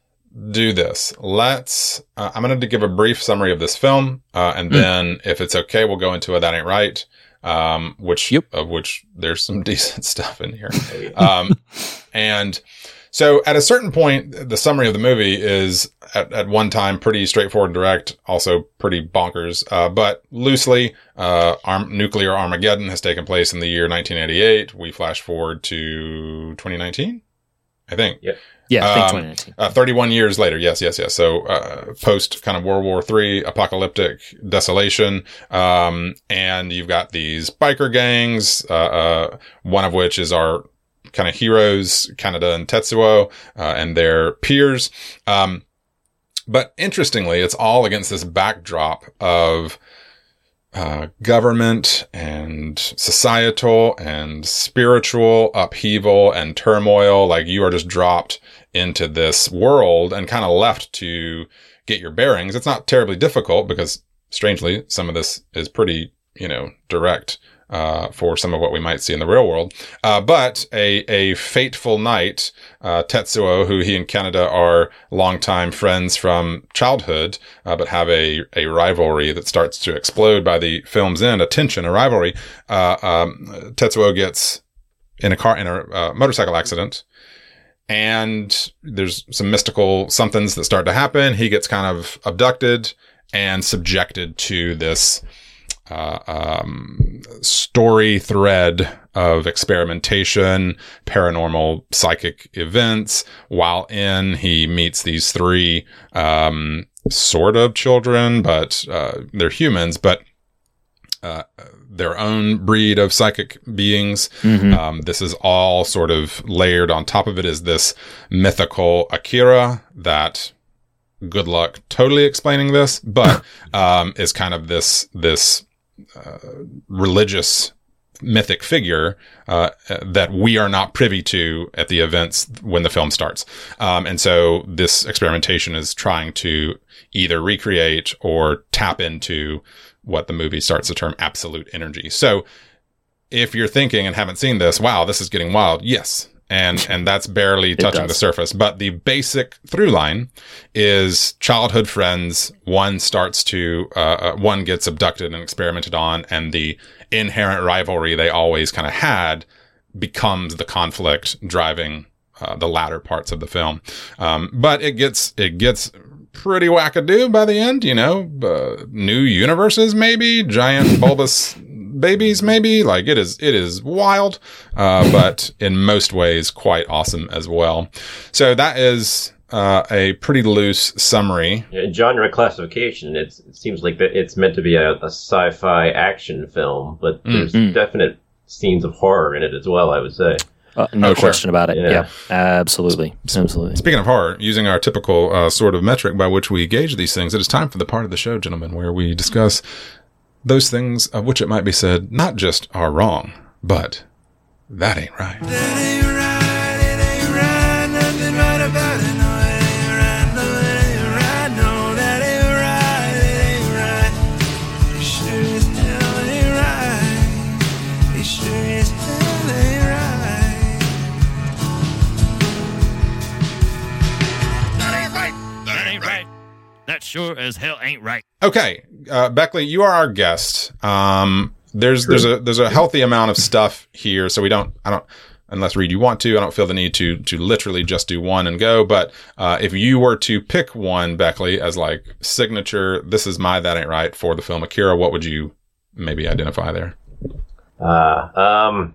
do this. Let's. Uh, I'm going to give a brief summary of this film, uh, and then, if it's okay, we'll go into a that ain't right. Um, which Yep. of which there's some decent stuff in here. Um, and so at a certain point, the summary of the movie is at, at one time pretty straightforward and direct, also pretty bonkers. Uh, but loosely, uh, arm, nuclear Armageddon has taken place in the year 1988. We flash forward to 2019, I think. Yeah, um, 2019. Uh, 31 years later. Yes, yes, yes. So, uh, post kind of World War III apocalyptic desolation. Um, and you've got these biker gangs, uh, uh, one of which is our kind of heroes, Kaneda and Tetsuo, uh, and their peers. Um, but interestingly, it's all against this backdrop of, uh, government and societal and spiritual upheaval and turmoil. Like you are just dropped into this world and kind of left to get your bearings. It's not terribly difficult because strangely, some of this is pretty, you know, direct. Uh, for some of what we might see in the real world. Uh, but a, a fateful night, uh, Tetsuo, who he and Kaneda are longtime friends from childhood, uh, but have a, a rivalry that starts to explode by the film's end, a tension, a rivalry. Uh, um, Tetsuo gets in a car, in a uh, motorcycle accident and there's some mystical somethings that start to happen. He gets kind of abducted and subjected to this uh, um, story thread of experimentation, paranormal psychic events. While in, he meets these three um, sort of children, but uh, they're humans, but uh, their own breed of psychic beings. Mhm. Um, this is all sort of layered on top of it is this mythical Akira that good luck totally explaining this, but um, is kind of this this uh, religious mythic figure uh, that we are not privy to at the events when the film starts. Um, and so this experimentation is trying to either recreate or tap into what the movie starts to term absolute energy. So if you're thinking and haven't seen this, wow, this is getting wild. Yes. And, and that's barely touching the surface. But the basic through line is childhood friends. One starts to, uh, uh, one gets abducted and experimented on and the inherent rivalry they always kind of had becomes the conflict driving uh, the latter parts of the film. Um, but it gets it gets pretty wackadoo by the end. You know, uh, new universes maybe, giant bulbous babies maybe. Like it is it is wild, uh, but in most ways quite awesome as well. So that is. Uh, a pretty loose summary. Yeah, genre classification, it's, it seems like that it's meant to be a, a sci-fi action film, but Mm. there's Mm. definite scenes of horror in it as well. I would say. Uh, no Oh, sure. question about it. Yeah. Yeah, absolutely, absolutely. Speaking of horror, using our typical uh, sort of metric by which we gauge these things, it is time for the part of the show, gentlemen, where we discuss those things of which it might be said not just are wrong, but that ain't right. That sure as hell ain't right. Okay, uh, Beckley, you are our guest. Um, there's there's a there's a healthy amount of stuff here, so we don't I don't unless Reed you want to I don't feel the need to to literally just do one and go. But uh, if you were to pick one, Beckley, as like signature, this is my that ain't right for the film Akira. What would you maybe identify there? Uh, um,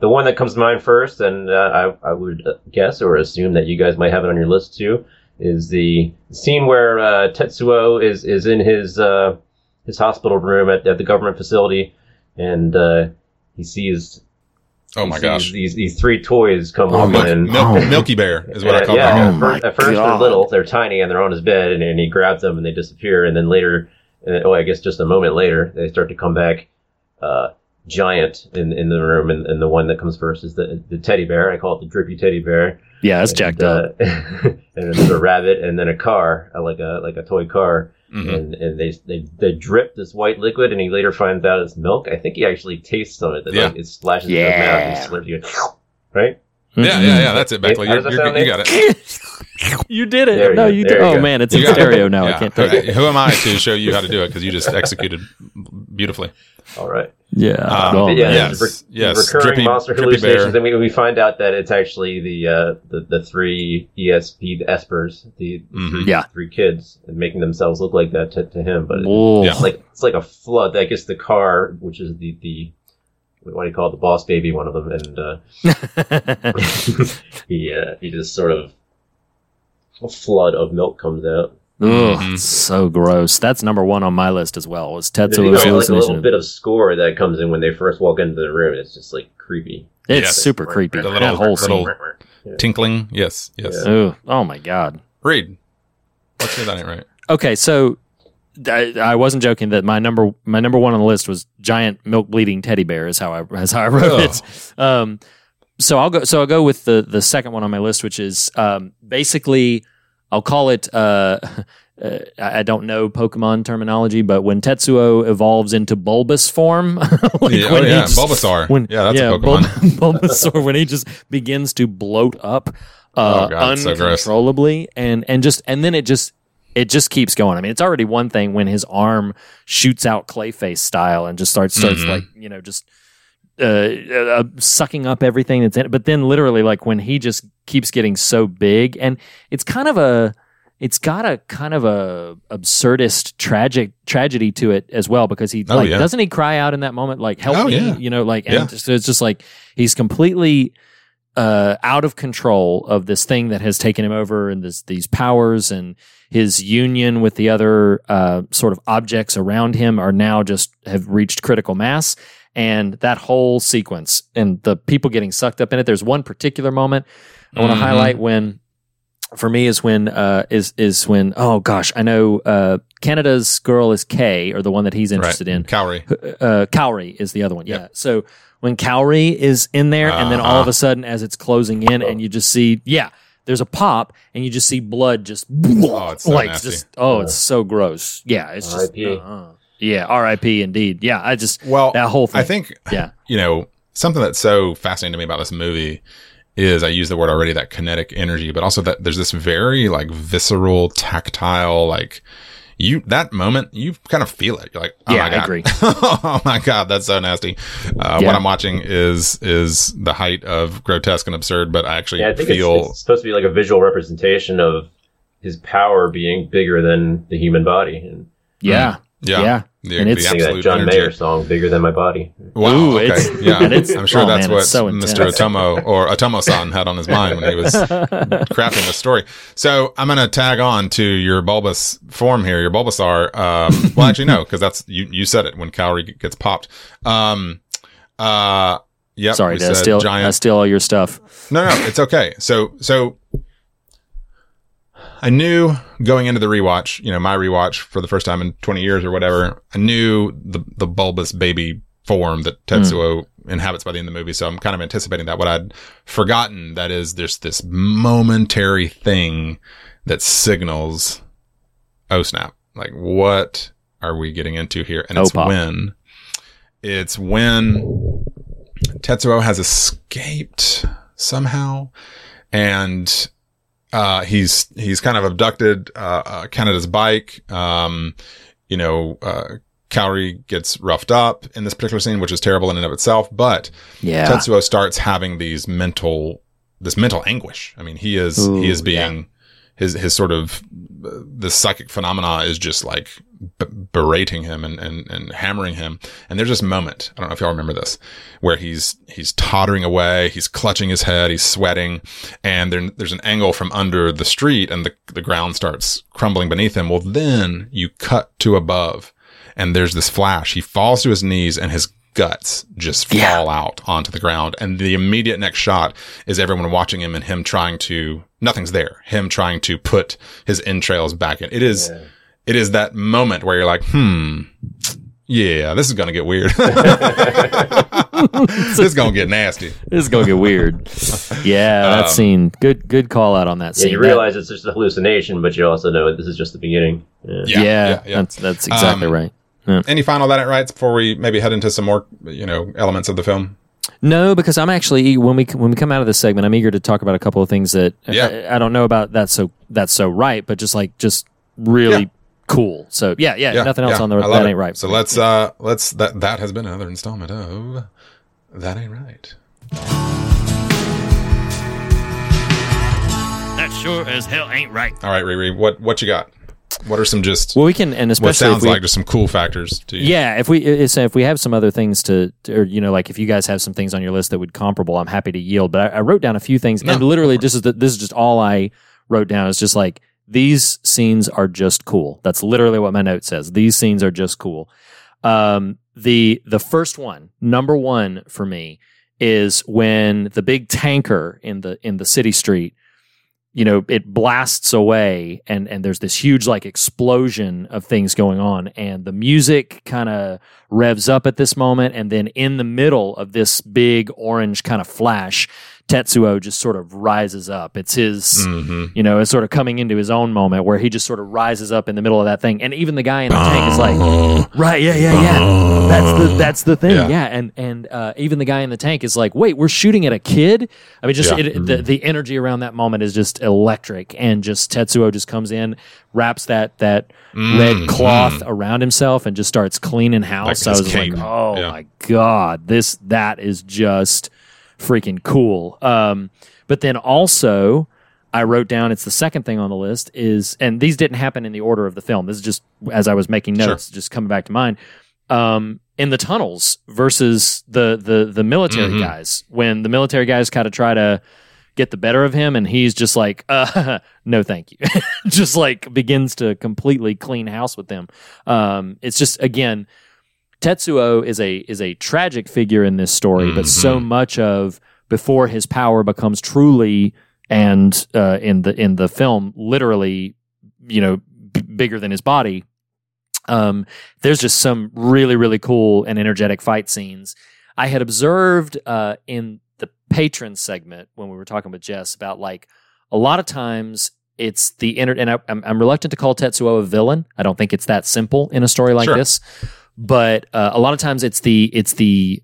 the one that comes to mind first, and uh, I, I would guess or assume that you guys might have it on your list too, is the scene where uh, Tetsuo is is in his uh, his hospital room at, at the government facility, and uh, he sees Oh he my sees gosh, these these three toys come Oh over my- and. Mil- Milky Bear is what I call yeah, them. Oh at first, my at first they're little, they're tiny, and they're on his bed, and, and he grabs them and they disappear. And then later, uh, oh, I guess just a moment later, they start to come back, uh, giant in, in the room. And, and the one that comes first is the the teddy bear. I call it the drippy teddy bear. Yeah, that's And, jacked up. uh, and then there's a rabbit, and then a car, uh, like a like a toy car. Mhm. And, and they, they they drip this white liquid, and he later finds out it's milk. I think he actually tastes on it. That, Yeah. like, it splashes in his mouth. Yeah. He slurps it, right? Yeah, yeah, yeah. That's it, Beckley. You're, you're, you got it. you did it. You no, go. you did. you Oh go. man, it's You in got it. stereo now. Yeah. I can't take Who- Who am I to show you how to do it? Because you just executed beautifully. All right. Yeah. Um, Oh, yeah, yes, re- yes. recurring Drippy- monster hallucinations, and we, we find out that it's actually the uh, the, the three ESP the Espers, the, the Mhm. three, Yeah. three kids, and making themselves look like that to, to him. But it- it's like it's like a flood. I guess the car, which is the the what do you call it, the boss baby, one of them, and uh, he uh, he just sort of a flood of milk comes out. Ugh, Mhm. so gross. That's number one on my list as well. Was There's Tetsuo's even like a little bit of score that comes in when they first walk into the room. It's just like creepy. it's Yes. super creepy. The that little- whole little- scene. Tinkling. Yes, yes. Yeah. Ooh, oh my god. Reed. What's your that ain't right? Okay, so I, I wasn't joking that my number my number one on the list was giant milk bleeding teddy bear is how I is how I wrote it. Um, so I'll go so I'll go with the the second one on my list, which is um, basically I'll call it. Uh, uh, I don't know Pokemon terminology, but when Tetsuo evolves into bulbous form, like Yeah, oh, when he yeah, just- Bulbasaur. when Yeah, that's a Pokemon. Bul- Bulbasaur when he just begins to bloat up uh, Oh, God, it's so uncontrollably, and and just and then it just it just keeps going. I mean, it's already one thing when his arm shoots out Clayface style and just starts starts Mhm. like you know just. Uh, uh, sucking up everything that's in it, but then literally, like when he just keeps getting so big, and it's kind of a, it's got a kind of a absurdist tragic tragedy to it as well because he Oh, like yeah. doesn't he cry out in that moment like help Oh, me yeah. you know like and Yeah. it's just like he's completely uh, out of control of this thing that has taken him over and this, these powers and his union with the other uh, sort of objects around him are now just have reached critical mass. And that whole sequence and the people getting sucked up in it. There's one particular moment I want to Mhm. highlight when, for me, is when uh, is is when oh gosh, I know uh, Kaneda's girl is Kei or the one that he's interested in. Kaori. Uh, Kaori is the other one. Yeah. So when Kaori is in there, and then all of Uh-huh. a sudden, as it's closing in, and you just see, yeah, there's a pop, and you just see blood just Oh, it's so like nasty. just oh, it's so gross. Yeah, it's just R.I.P.. uh, yeah, R.I.P. Indeed. Yeah, I just Well, that whole thing. I think yeah, you know something that's so fascinating to me about this movie is I use the word already that kinetic energy, but also that there's this very like visceral, tactile, like you that moment you kind of feel it. You're like, oh Yeah, my I god, agree. oh my god, that's so nasty. Uh, Yeah. What I'm watching is is the height of grotesque and absurd, but I actually Yeah, I think feel it's supposed to be like a visual representation of his power being bigger than the human body. And yeah, yeah, yeah. The, And it's- I think that absolute John energy. Mayer song, "Bigger Than My Body." Wow. Ooh, okay. it's- yeah. it's- I'm sure oh, that's man, what so Mr. Otomo or Otomo-san had on his mind when he was crafting the story. So I'm going to tag on to your bulbous form here, your Bulbasaur. Um, well, actually, no, because that's you. You said it when Kaori gets popped. Um, uh, yep. Sorry, we did I said steal, giant I steal all your stuff? no, no, it's okay. So, so I knew going into the rewatch, you know, my rewatch for the first time in 20 years or whatever, I knew the, the bulbous baby form that Tetsuo mm. inhabits by the end of the movie. So I'm kind of anticipating that. What I'd forgotten that is there's this momentary thing that signals, oh snap, like what are we getting into here? And Oh, it's pop. when, it's when Tetsuo has escaped somehow, and uh, he's he's kind of abducted uh, uh, Kaneda's bike. Um, you know, uh, Kaori gets roughed up in this particular scene, which is terrible in and of itself. But Yeah, Tetsuo starts having these mental this mental anguish. I mean, he is he is being his his sort of uh, this psychic phenomena is just like b- berating him and, and and hammering him. And there's this moment I don't know if y'all remember this where he's he's tottering away, he's clutching his head, he's sweating, and there, there's an angle from under the street, and the the ground starts crumbling beneath him. Well, then you cut to above, and there's this flash. He falls to his knees, and his guts just Yeah. fall out onto the ground. And the immediate next shot is everyone watching him and him trying to, nothing's there. Him trying to put his entrails back in. It is, it is that moment where you're like, hmm, yeah, this is going to get weird. this is going to get nasty. this is gonna get weird. Yeah, that Um, scene. Good, good call out on that Yeah, scene. you That- realize it's just a hallucination, but you also know this is just the beginning. Yeah. yeah, yeah, yeah. that's that's exactly Um, right. Any final that it writes before we maybe head into some more, you know, elements of the film? No, because I'm actually when we when we come out of this segment, I'm eager to talk about a couple of things that Yeah. I, I don't know about. that. so that's so right, but just like just really Yeah. cool. So yeah, yeah, nothing else yeah, on the I that love ain't right. So let's uh let's that that has been another installment of That Ain't Right. That sure as hell ain't right. All right, Riri, what what you got? What are some just well, we can and especially what sounds we, like just some cool factors to you? Yeah, if we it's, if we have some other things to, to- or you know, like if you guys have some things on your list that would comparable, I'm happy to yield. But I, I wrote down a few things, and literally, this is the, this is just all I wrote down. Is just like these scenes are just cool. That's literally what my note says. These scenes are just cool. Um, the the first one, number one for me, is when the big tanker in the in the city street you know it blasts away and and there's this huge like explosion of things going on. And the music kind of revs up at this moment. And then in the middle of this big orange kind of flash Tetsuo just sort of rises up. It's his Mhm. you know it's sort of coming into his own moment where he just sort of rises up in the middle of that thing. And even the guy in the tank is like right yeah yeah yeah. That's the that's the thing. Yeah. yeah, and and uh, even the guy in the tank is like wait we're shooting at a kid? I mean just Yeah. it, the, the energy around that moment is just electric. And just tetsuo just comes in wraps that that red cloth around himself and just starts cleaning house. Mm, Like i was cape. like oh Yeah. my god this that is just freaking cool um but then also I wrote down it's the second thing on the list is and these didn't happen in the order of the film. This is just as I was making Sure. notes, just coming back to mind. Um, in the tunnels versus the the the military Mhm. guys when the military guys kind of try to get the better of him and he's just like uh no thank you just like begins to completely clean house with them um it's just again Tetsuo is a is a tragic figure in this story but so much of before his power becomes truly and uh in the in the film literally you know b- bigger than his body um, there's just some really really cool and energetic fight scenes. I had observed uh, in the patron segment when we were talking with Jess about like a lot of times it's the inner and I, I'm, I'm reluctant to call Tetsuo a villain. I don't think it's that simple in a story like Sure. this, but uh, a lot of times it's the it's the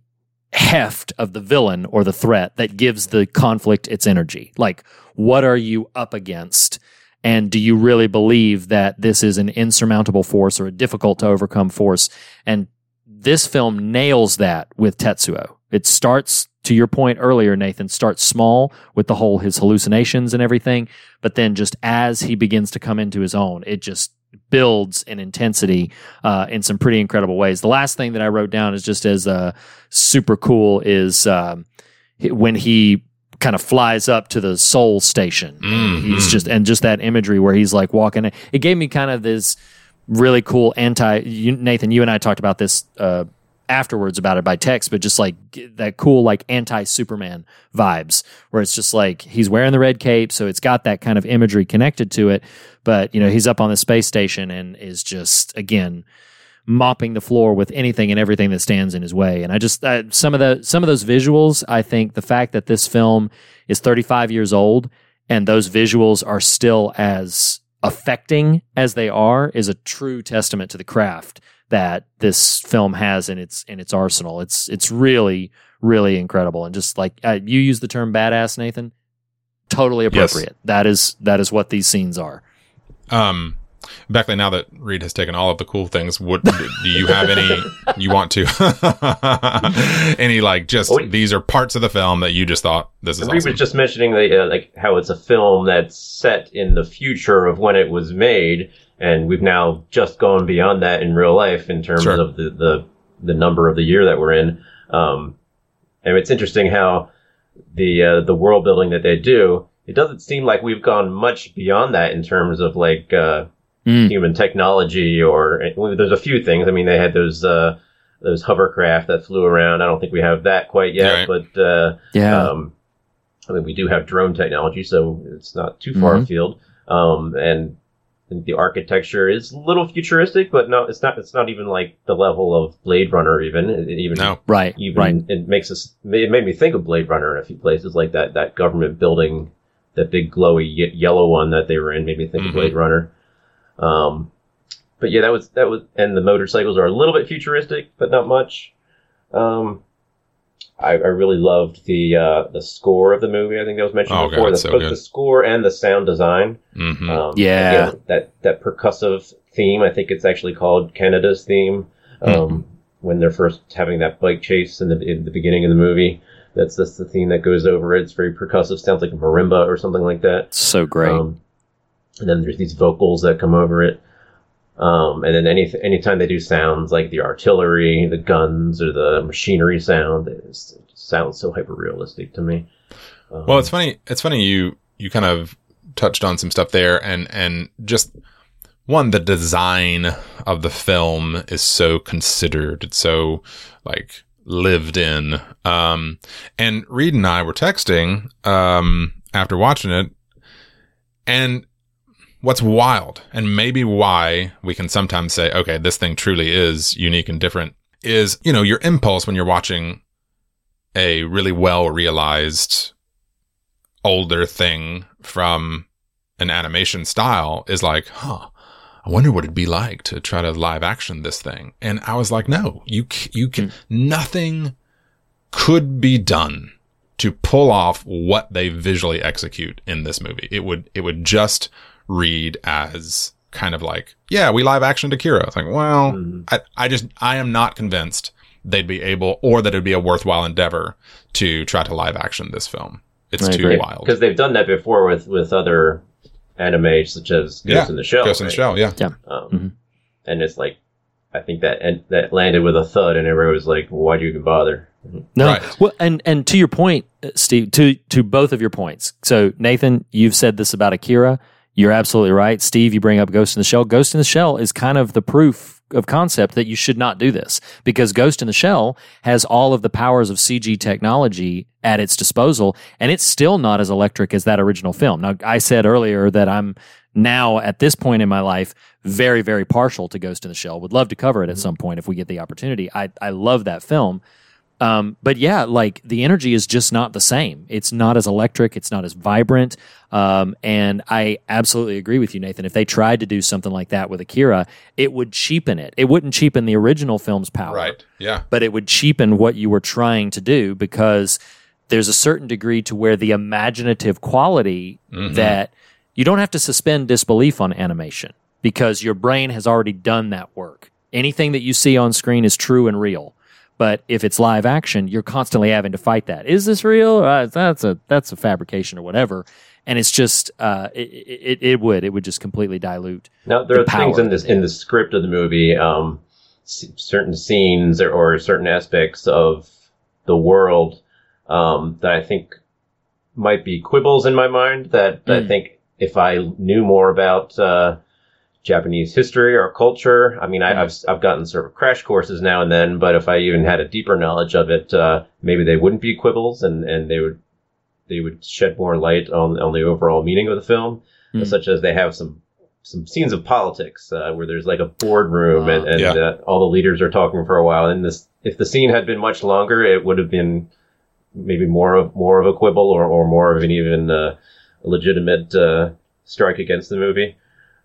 heft of the villain or the threat that gives the conflict its energy. Like, what are you up against? And do you really believe that this is an insurmountable force or a difficult to overcome force? And this film nails that with Tetsuo. It starts, to your point earlier, Nathan, starts small with the whole his hallucinations and everything. But then just as he begins to come into his own, it just builds in intensity uh, in some pretty incredible ways. The last thing that I wrote down is just as uh, super cool is um, when he kind of flies up to the soul station. And He's just and just that imagery where he's like walking. It gave me kind of this really cool anti. You, Nathan, you and I talked about this uh, afterwards about it by text, but just like that cool like anti Superman vibes, where it's just like he's wearing the red cape, so it's got that kind of imagery connected to it. But you know, he's up on the space station and is just again mopping the floor with anything and everything that stands in his way. And I just uh, some of the some of those visuals, I think the fact that this film is 35 years old and those visuals are still as affecting as they are is a true testament to the craft that this film has in its in its arsenal. It's it's really really incredible and just like uh, you use the term badass Nathan totally Yes. appropriate. That is that is what these scenes are. Um, Beckley, now that Reed has taken all of the cool things, what do you have any you want to any like just Oh, these are parts of the film that you just thought this is Reed awesome. was just mentioning the, uh, like how it's a film that's set in the future of when it was made, and we've now just gone beyond that in real life in terms Sure. of the, the the number of the year that we're in. Um, and it's interesting how the uh, the world building that they do. It doesn't seem like we've gone much beyond that in terms of like uh, Mm. human technology or well, there's a few things. I mean, they had those uh, those hovercraft that flew around. I don't think we have that quite yet, Right. but uh, Yeah. um, I mean, we do have drone technology, so it's not too far Mhm. afield. Um, and think the architecture is a little futuristic, but no, it's not. It's not even like the level of Blade Runner. Even it, it even No. right. even right. it makes us. It made me think of Blade Runner in a few places, like that that government building, that big glowy ye- yellow one that they were in, made me think Mhm. of Blade Runner. Um, but yeah, that was that was, and the motorcycles are a little bit futuristic, but not much. Um, I, I really loved the uh, the score of the movie. I think that was mentioned Oh, before. God, the, so both good. the score and the sound design. Mhm. Um, Yeah. again, that that percussive theme. I think it's actually called Kaneda's theme. Um, When they're first having that bike chase in the in the beginning of the movie, that's that's the theme that goes over it. It's very percussive. Sounds like a marimba or something like that. So great. Um, and then there's these vocals that come over it. Um, and then any anytime they do sounds like the artillery, the guns, or the machinery sound, it, sounds so hyper realistic to me. Um, Well, it's funny. It's funny you you kind of touched on some stuff there, and and just one the design of the film is so considered. It's so like lived in. Um, and Reed and I were texting um after watching it, and what's wild, and maybe why we can sometimes say, okay, this thing truly is unique and different, is you know your impulse when you're watching a really well realized older thing from an animation style is like, huh, I wonder what it'd be like to try to live action this thing. And I was like, no, you, you can, hmm. nothing could be done to pull off what they visually execute in this movie. It would, it would just read as kind of like, yeah, we live action Akira. It's like, well, Mhm. I, I just, I am not convinced they'd be able, or that it'd be a worthwhile endeavor to try to live action this film. It's I too agree. wild. because they've done that before with with other anime such as Ghost Yeah, in the Shell. Ghost in the? Shell, yeah. Um, Mhm. And it's like I think that and that landed with a thud, and everyone was like, "Why do you even bother?" No, Right. well, and and to your point, uh, Steve, to to both of your points. So Nathan, you've said this about Akira. You're absolutely right. Steve, you bring up Ghost in the Shell. Ghost in the Shell is kind of the proof of concept that you should not do this because Ghost in the Shell has all of the powers of CG technology at its disposal, and it's still not as electric as that original film. Now, I said earlier that I'm now at this point in my life very, very partial to Ghost in the Shell. Would love to cover it at mm-hmm. some point if we get the opportunity. I I love that film. Um, but yeah, like the energy is just not the same. It's not as electric. It's not as vibrant. Um, and I absolutely agree with you, Nathan. If they tried to do something like that with Akira, it would cheapen it. It wouldn't cheapen the original film's power, Right. Yeah. but it would cheapen what you were trying to do because there's a certain degree to where the imaginative quality that you don't have to suspend disbelief on animation because your brain has already done that work. Anything that you see on screen is true and real. But if it's live action, you're constantly having to fight that. Is this real? Uh, that's a that's a fabrication or whatever. And it's just uh, it, it it would it would just completely dilute. Now there the are things in this in the script of the movie, um, s- certain scenes or, or certain aspects of the world um, that I think might be quibbles in my mind. That I Mm. think if I knew more about uh, Japanese history or culture, I mean, I, I've I've gotten sort of crash courses now and then, but if I even had a deeper knowledge of it, uh, maybe they wouldn't be quibbles, and and they would they would shed more light on on the overall meaning of the film, Mm. such as they have some some scenes of politics uh, where there's like a boardroom and, and Yeah. uh, all the leaders are talking for a while. And this, if the scene had been much longer, it would have been maybe more of more of a quibble or, or more of an even uh, legitimate uh, strike against the movie.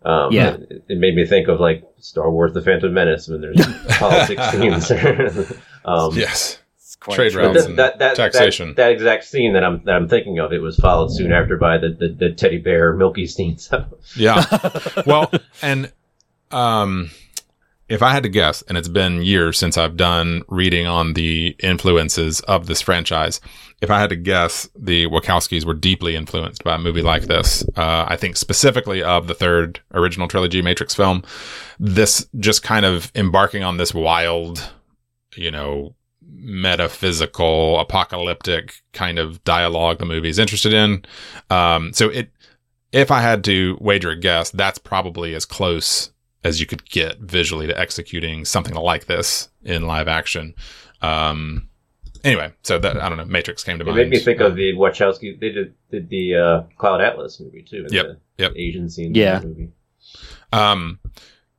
Um, Yeah. it, it made me think of like Star Wars: The Phantom Menace when there's politics scenes. um, Yes. It's quite Trade true. but that, and that, that, taxation. That, that exact scene that I'm that I'm thinking of, it was followed soon after by the, the, the teddy bear Milky scene. So Yeah. well, and um, if I had to guess, and it's been years since I've done reading on the influences of this franchise, if I had to guess, the Wachowskis were deeply influenced by a movie like this. Uh, I think specifically of the third original trilogy Matrix film. This just kind of embarking on this wild, you know, metaphysical, apocalyptic kind of dialogue the movie is interested in. Um, so it, if I had to wager a guess, that's probably as close as you could get visually to executing something like this in live action. Um, anyway, so that I don't know, Matrix came to it mind. made me think of the Wachowski. They did did the uh, Cloud Atlas movie too. and Yep, the yep. Asian scene. Yeah. In movie. Um,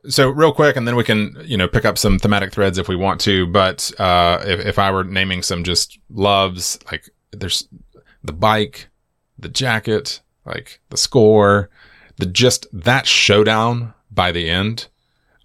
so real quick, and then we can, you know, pick up some thematic threads if we want to. But uh, if, if I were naming some just loves, like there's the bike, the jacket, like the score, the just that showdown by the end.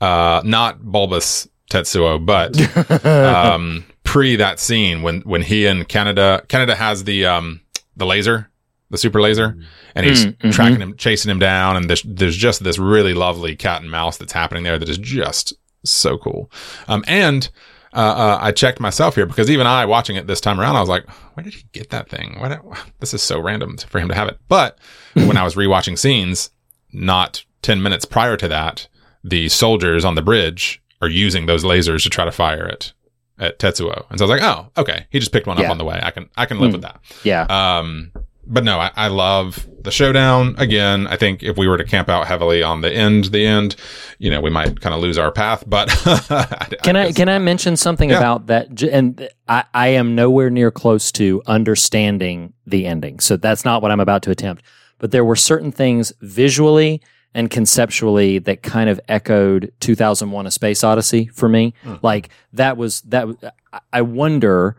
Uh, not bulbous Tetsuo, but um, pre that scene when when he and Kaneda Kaneda has the um the laser, the super laser, and he's Mm, mhm. tracking him, chasing him down, and there's there's just this really lovely cat and mouse that's happening there that is just so cool. Um, and uh, uh, I checked myself here because even I watching it this time around, I was like, where did he get that thing? Why did, this is so random for him to have it. But when I was rewatching scenes, not 10 minutes prior to that, the soldiers on the bridge are using those lasers to try to fire it at Tetsuo. And so I was like, oh, okay. He just picked one Yeah. up on the way. I can, I can live Hmm. with that. Yeah. Um, but no, I, I love the showdown. Again, I think if we were to camp out heavily on the end, the end, you know, we might kind of lose our path. But Can I guess- can I mention something Yeah. about that? And I, I am nowhere near close to understanding the ending, so that's not what I'm about to attempt. But there were certain things visually and conceptually that kind of echoed 2001: A Space Odyssey for me. Like that was that. i wonder.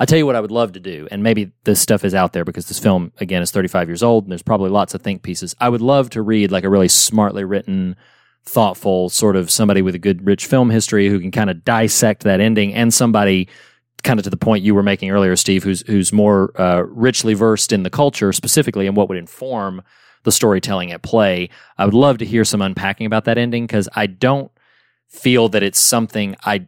I'll tell you what I would love to do, and maybe this stuff is out there because this film again is 35 years old, and there's probably lots of think pieces. I would love to read like a really smartly written thoughtful sort of somebody with a good rich film history who can kind of dissect that ending and somebody kind of to the point you were making earlier steve who's who's more uh, richly versed in the culture specifically and what would inform the storytelling at play i would love to hear some unpacking about that ending because i don't feel that it's something i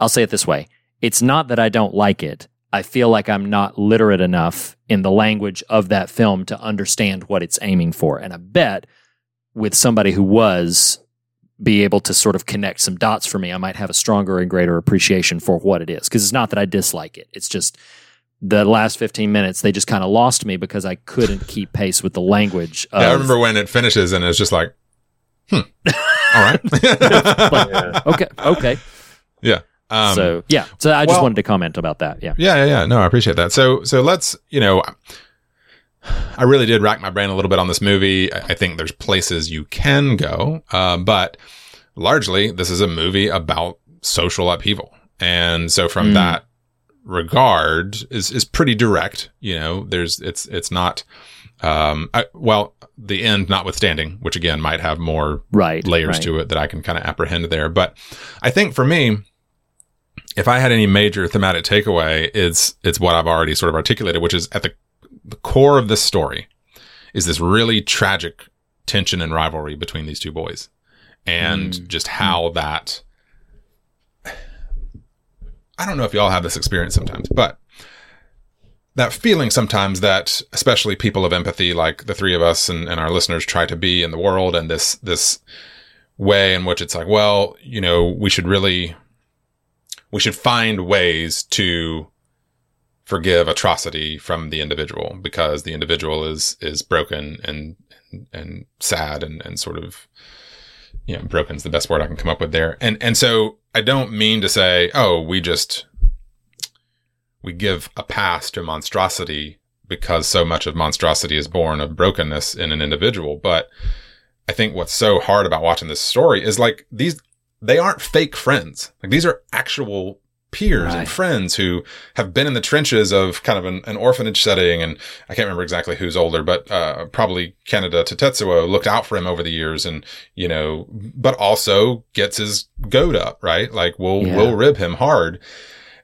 i'll say it this way it's not that i don't like it i feel like i'm not literate enough in the language of that film to understand what it's aiming for and i bet with somebody who was be able to sort of connect some dots for me. I might have a stronger and greater appreciation for what it is. Because it's not that I dislike it. It's just the last 15 minutes, they just kind of lost me because I couldn't keep pace with the language. Of, Yeah, I remember when it finishes and it's just like, hmm, all right. Yeah. Okay. Okay. yeah. Um, so, yeah. So I just well- wanted to comment about that. Yeah. Yeah, yeah, yeah. No, I appreciate that. So, so let's, you know, I really did rack my brain a little bit on this movie. I I think there's places you can go, uh, but largely this is a movie about social upheaval, and so from Mm. that regard is is pretty direct. You know, there's it's it's not. Um, I, well, the end notwithstanding, which again might have more Right. layers right. to it that I can kind of apprehend there. But I think for me, if I had any major thematic takeaway, it's it's what I've already sort of articulated, which is at the the core of this story is this really tragic tension and rivalry between these two boys, and just how that. I don't know if y'all have this experience sometimes, but that feeling sometimes that especially people of empathy like the three of us and, and our listeners try to be in the world and this this way in which it's like well you know we should really we should find ways to forgive atrocity from the individual because the individual is is broken and and, and sad and, and sort of you know broken is the best word I can come up with there and and so I don't mean to say oh we just we give a pass to monstrosity because so much of monstrosity is born of brokenness in an individual. But I think what's so hard about watching this story is like these, they aren't fake friends. Like these are actual peers Right. and friends who have been in the trenches of kind of an, an orphanage setting. And I can't remember exactly who's older, but, uh, probably Kaneda to Tetsuo looked out for him over the years and, you know, but also gets his goat up, right? Like we'll, Yeah. we'll rib him hard.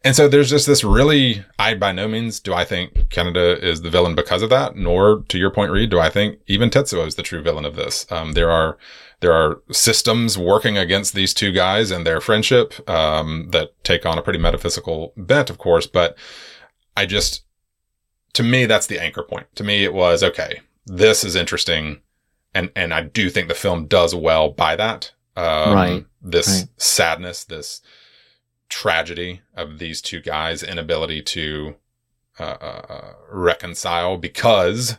And so there's just this really, I by no means do I think Kaneda is the villain because of that, nor to your point, Reed, do I think even Tetsuo is the true villain of this. Um, there are, there are systems working against these two guys and their friendship, um, that take on a pretty metaphysical bent, of course, but I just, to me, that's the anchor point. To me, it was, okay, this is interesting. And, and I do think the film does well by that. Um, Right. This Right. sadness, this, tragedy of these two guys' inability to uh, uh, uh, reconcile because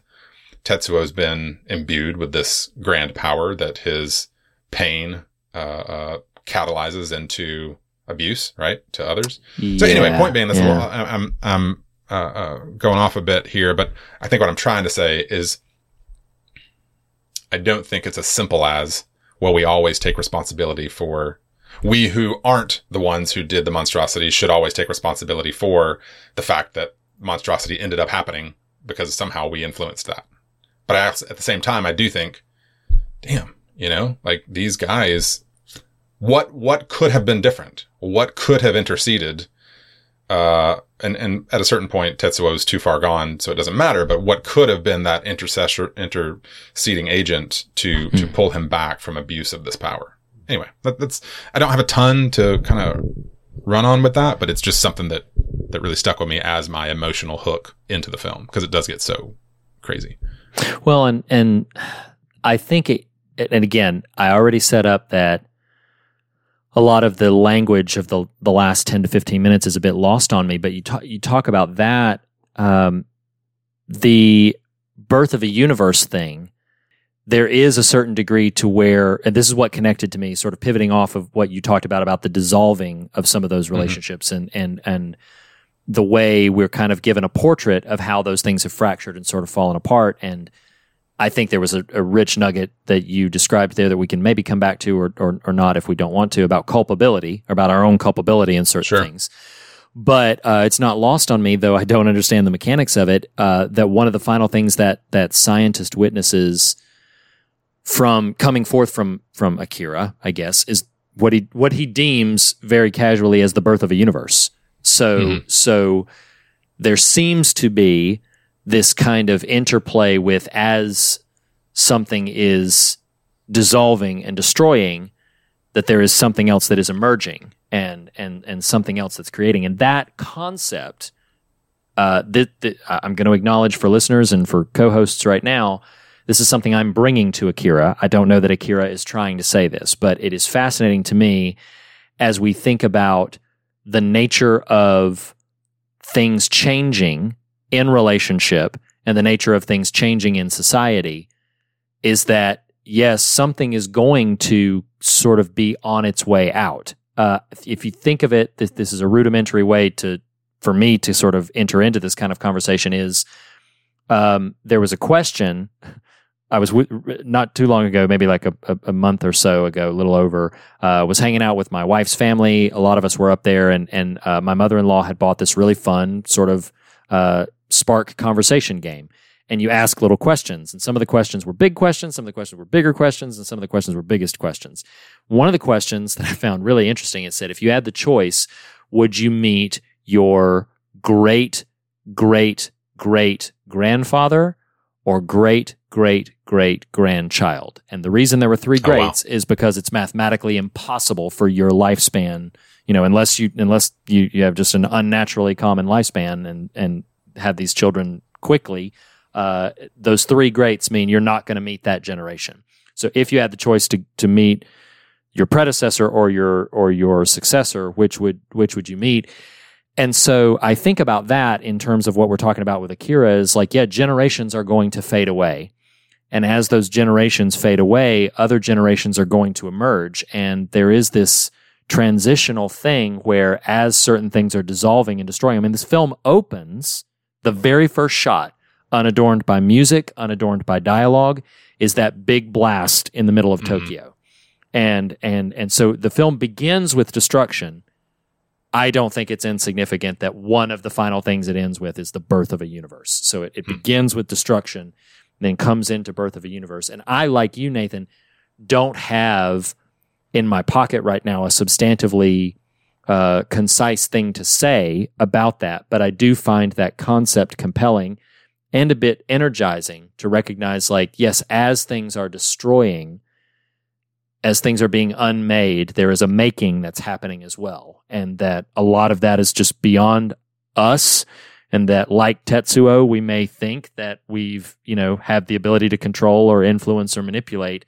Tetsuo's been imbued with this grand power that his pain uh, uh, catalyzes into abuse, right, to others. So anyway, point being, that's yeah. little, I'm I'm uh, going off a bit here, but I think what I'm trying to say is, I don't think it's as simple as well. We always take responsibility for. We who aren't the ones who did the monstrosity should always take responsibility for the fact that monstrosity ended up happening because somehow we influenced that. But I, at the same time, I do think, damn, you know, like these guys, what what could have been different? What could have interceded? Uh, and and at a certain point, Tetsuo is too far gone, so it doesn't matter. But what could have been that intercessor interceding agent to to pull him back from abuse of this power? Anyway, that, that's I don't have a ton to kind of run on with that, but it's just something that that really stuck with me as my emotional hook into the film because it does get so crazy. Well, and and I think it, and again, I already set up that a lot of the language of the the last ten to fifteen minutes is a bit lost on me. But you talk you talk about that um, the birth of a universe thing. There is a certain degree to where, and this is what connected to me, sort of pivoting off of what you talked about about the dissolving of some of those relationships and and and the way we're kind of given a portrait of how those things have fractured and sort of fallen apart. And I think there was a, a rich nugget that you described there that we can maybe come back to or, or, or not if we don't want to about culpability, about our own culpability in certain Sure. things. But uh, it's not lost on me, though I don't understand the mechanics of it. Uh, that one of the final things that that scientist witnesses from coming forth from from Akira, I guess, is what he what he deems very casually as the birth of a universe. So so there seems to be this kind of interplay with as something is dissolving and destroying that there is something else that is emerging and and and something else that's creating and that concept uh, that, that I'm going to acknowledge for listeners and for co-hosts right now this is something I'm bringing to Akira. I don't know that Akira is trying to say this, but it is fascinating to me as we think about the nature of things changing in relationship and the nature of things changing in society is that yes, something is going to sort of be on its way out. Uh, if, you think of it, this, this is a rudimentary way to for me to sort of enter into this kind of conversation. Is um, there was a question I was w- not too long ago, maybe like a, a, month or so ago, a little over. Uh, was hanging out with my wife's family. A lot of us were up there, and and uh, my mother in law had bought this really fun sort of uh, spark conversation game. And you ask little questions, and some of the questions were big questions, some of the questions were bigger questions, and some of the questions were biggest questions. One of the questions that I found really interesting it said, if you had the choice, would you meet your great great great grandfather or great great great grandchild. And the reason there were three greats oh, wow. is because it's mathematically impossible for your lifespan, you know, unless you unless you, you have just an unnaturally common lifespan and and have these children quickly, uh, those three greats mean you're not going to meet that generation. So if you had the choice to to meet your predecessor or your or your successor, which would which would you meet? And so I think about that in terms of what we're talking about with Akira is like, yeah, generations are going to fade away. And as those generations fade away, other generations are going to emerge. And there is this transitional thing where as certain things are dissolving and destroying, I mean, this film opens the very first shot, unadorned by music, unadorned by dialogue, is that big blast in the middle of mm-hmm. Tokyo. And, and, and so the film begins with destruction I don't think it's insignificant that one of the final things it ends with is the birth of a universe. So it, it hmm. begins with destruction, then comes into birth of a universe. And I, like you, Nathan, don't have in my pocket right now a substantively uh, concise thing to say about that, but I do find that concept compelling and a bit energizing to recognize, like, yes, as things are destroying, as things are being unmade, there is a making that's happening as well. And that a lot of that is just beyond us. And that like Tetsuo, we may think that we've, you know, have the ability to control or influence or manipulate,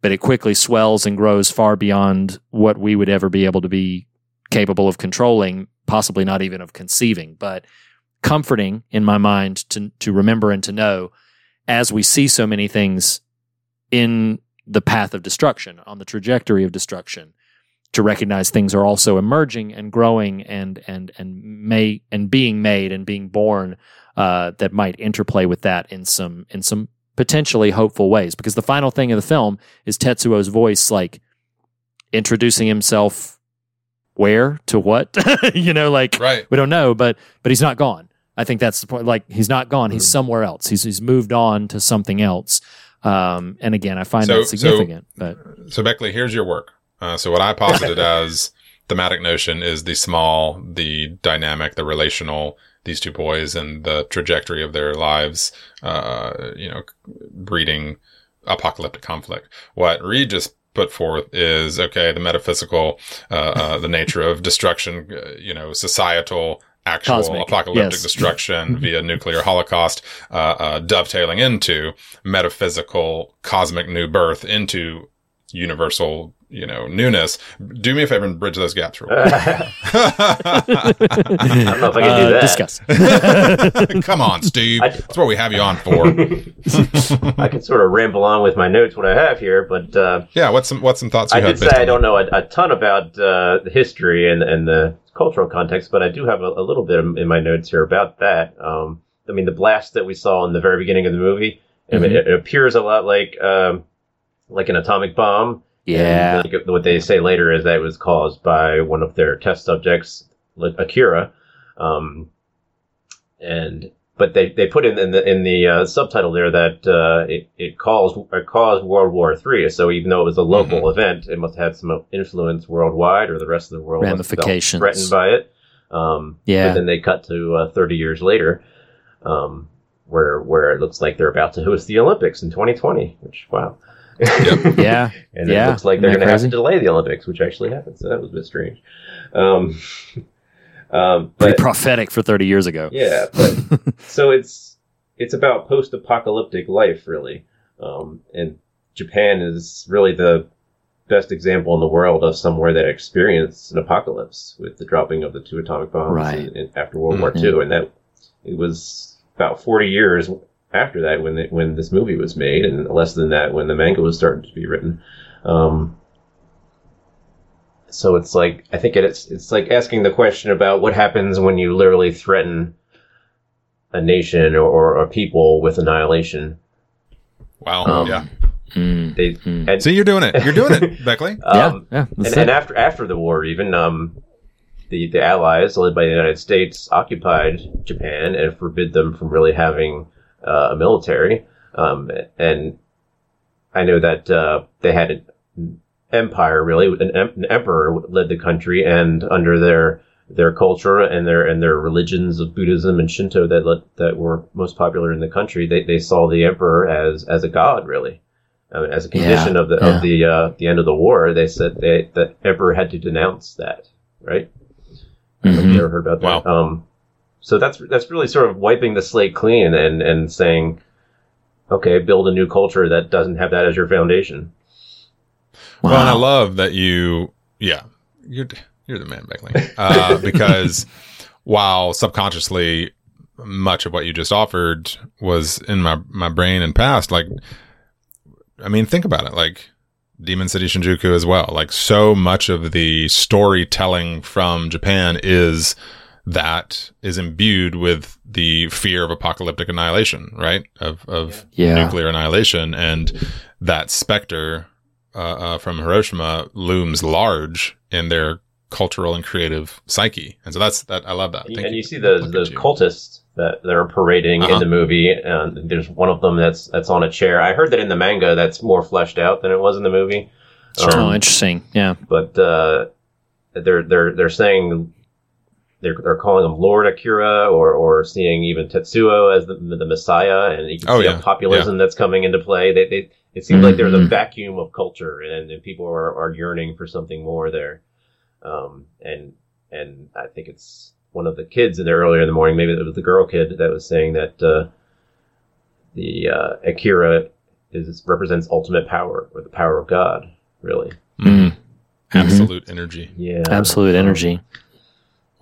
but it quickly swells and grows far beyond what we would ever be able to be capable of controlling, possibly not even of conceiving. But comforting in my mind to to remember and to know as we see so many things in the path of destruction, on the trajectory of destruction, to recognize things are also emerging and growing and and and may and being made and being born uh, that might interplay with that in some in some potentially hopeful ways. Because the final thing of the film is Tetsuo's voice, like introducing himself where to what, you know, like right. we don't know, but but he's not gone. I think that's the point. Like he's not gone. He's mm. somewhere else. He's he's moved on to something else. Um, and again, I find so, that significant. So, but so Beckley, here's your work. Uh, so what I posited as thematic notion is the small, the dynamic, the relational. These two boys and the trajectory of their lives, uh, you know, breeding apocalyptic conflict. What Reed just put forth is okay, the metaphysical, uh, uh, the nature of destruction, uh, you know, societal actual Cosmic, apocalyptic yes. destruction via nuclear holocaust, uh, uh, dovetailing into metaphysical cosmic new birth into universal, you know, newness. Do me a favor and bridge those gaps real quick. I don't know if I can do uh, that. Discuss. Come on, Steve. I, That's what we have you on for. I can sort of ramble on with my notes what I have here, but uh, yeah, what's some what's some thoughts you I did say I don't know a, a ton about uh, the history and and the cultural context, but I do have a, a little bit in my notes here about that. Um, I mean, the blast that we saw in the very beginning of the movie, mm-hmm. it, it, appears a lot like um, like an atomic bomb. Yeah. And, like, what they say later is that it was caused by one of their test subjects, Akira. Um, and but they, they put in, in the in the uh, subtitle there that uh, it, it caused it caused World War Three. So even though it was a local mm-hmm. event, it must have had some influence worldwide, or the rest of the world ramifications threatened by it. Um, yeah. But then they cut to uh, 30 years later, um, where where it looks like they're about to host the Olympics in 2020. Which wow. Yep. yeah. and yeah. it looks like they're going to have to delay the Olympics, which actually happened. So that was a bit strange. Um, Um, but, Pretty prophetic for 30 years ago. Yeah, but so it's it's about post-apocalyptic life, really. Um, and Japan is really the best example in the world of somewhere that experienced an apocalypse with the dropping of the two atomic bombs Right. in, in, after World War II, and that it was about 40 years after that when it, when this movie was made, and less than that when the manga was starting to be written. Um, so it's like I think it's it's like asking the question about what happens when you literally threaten a nation or, or a people with annihilation. Wow. Um, yeah. Mm. They and, See, you're doing it. You're doing it, Beckley. um, yeah, that's and, and after after the war, even um, the the Allies, led by the United States, occupied Japan and forbid them from really having uh, a military. Um, and I know that uh, they had an empire, really, an, em- an emperor led the country, and under their their culture and their and their religions of Buddhism and Shinto that let, that were most popular in the country, they, they saw the emperor as as a god, really. I mean, as a condition Yeah, of the yeah. of the uh, the end of the war, they said they, the emperor had to denounce that, right? Have Mhm. you ever heard about that? Um, so that's that's really sort of wiping the slate clean and and saying, okay, build a new culture that doesn't have that as your foundation. Well, and I love that you, yeah, you're you're the man, Beckley, uh, because while subconsciously much of what you just offered was in my my brain and past, like, I mean, think about it, like Demon City Shinjuku as well. Like, so much of the storytelling from Japan is that is imbued with the fear of apocalyptic annihilation, right? Of of Yeah. nuclear annihilation, and that specter uh, uh, from Hiroshima looms large in their cultural and creative psyche, and so that's that. I love that. Thank and you, see those Look the you. cultists that, that are parading Uh-huh. in the movie, and there's one of them that's that's on a chair. I heard that in the manga that's more fleshed out than it was in the movie. Sure. oh, interesting. Yeah. but uh, they're they're they're saying they're they're calling him Lord Akira or or seeing even Tetsuo as the the Messiah, and you can Oh, see yeah. a populism that's coming into play. They, they it seems like there's a vacuum of culture, and, and people are, are yearning for something more there. Um, and and I think it's one of the kids in there earlier in the morning, maybe it was the girl kid that was saying that uh, the uh, Akira is represents ultimate power or the power of God, really. Mhm. absolute energy. Yeah, Absolute energy.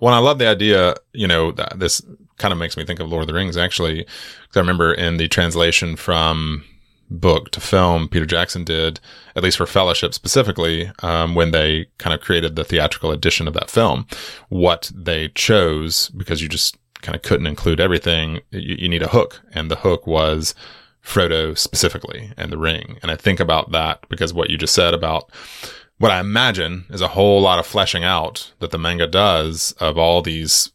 Well, I love the idea. You know, this kind of makes me think of Lord of the Rings, actually. 'Cause I remember in the translation from book to film, Peter Jackson did, at least for Fellowship specifically, um, when they kind of created the theatrical edition of that film, what they chose, because you just kind of couldn't include everything, you, you need a hook. And the hook was Frodo specifically and the ring. And I think about that because what you just said about what I imagine is a whole lot of fleshing out that the manga does of all these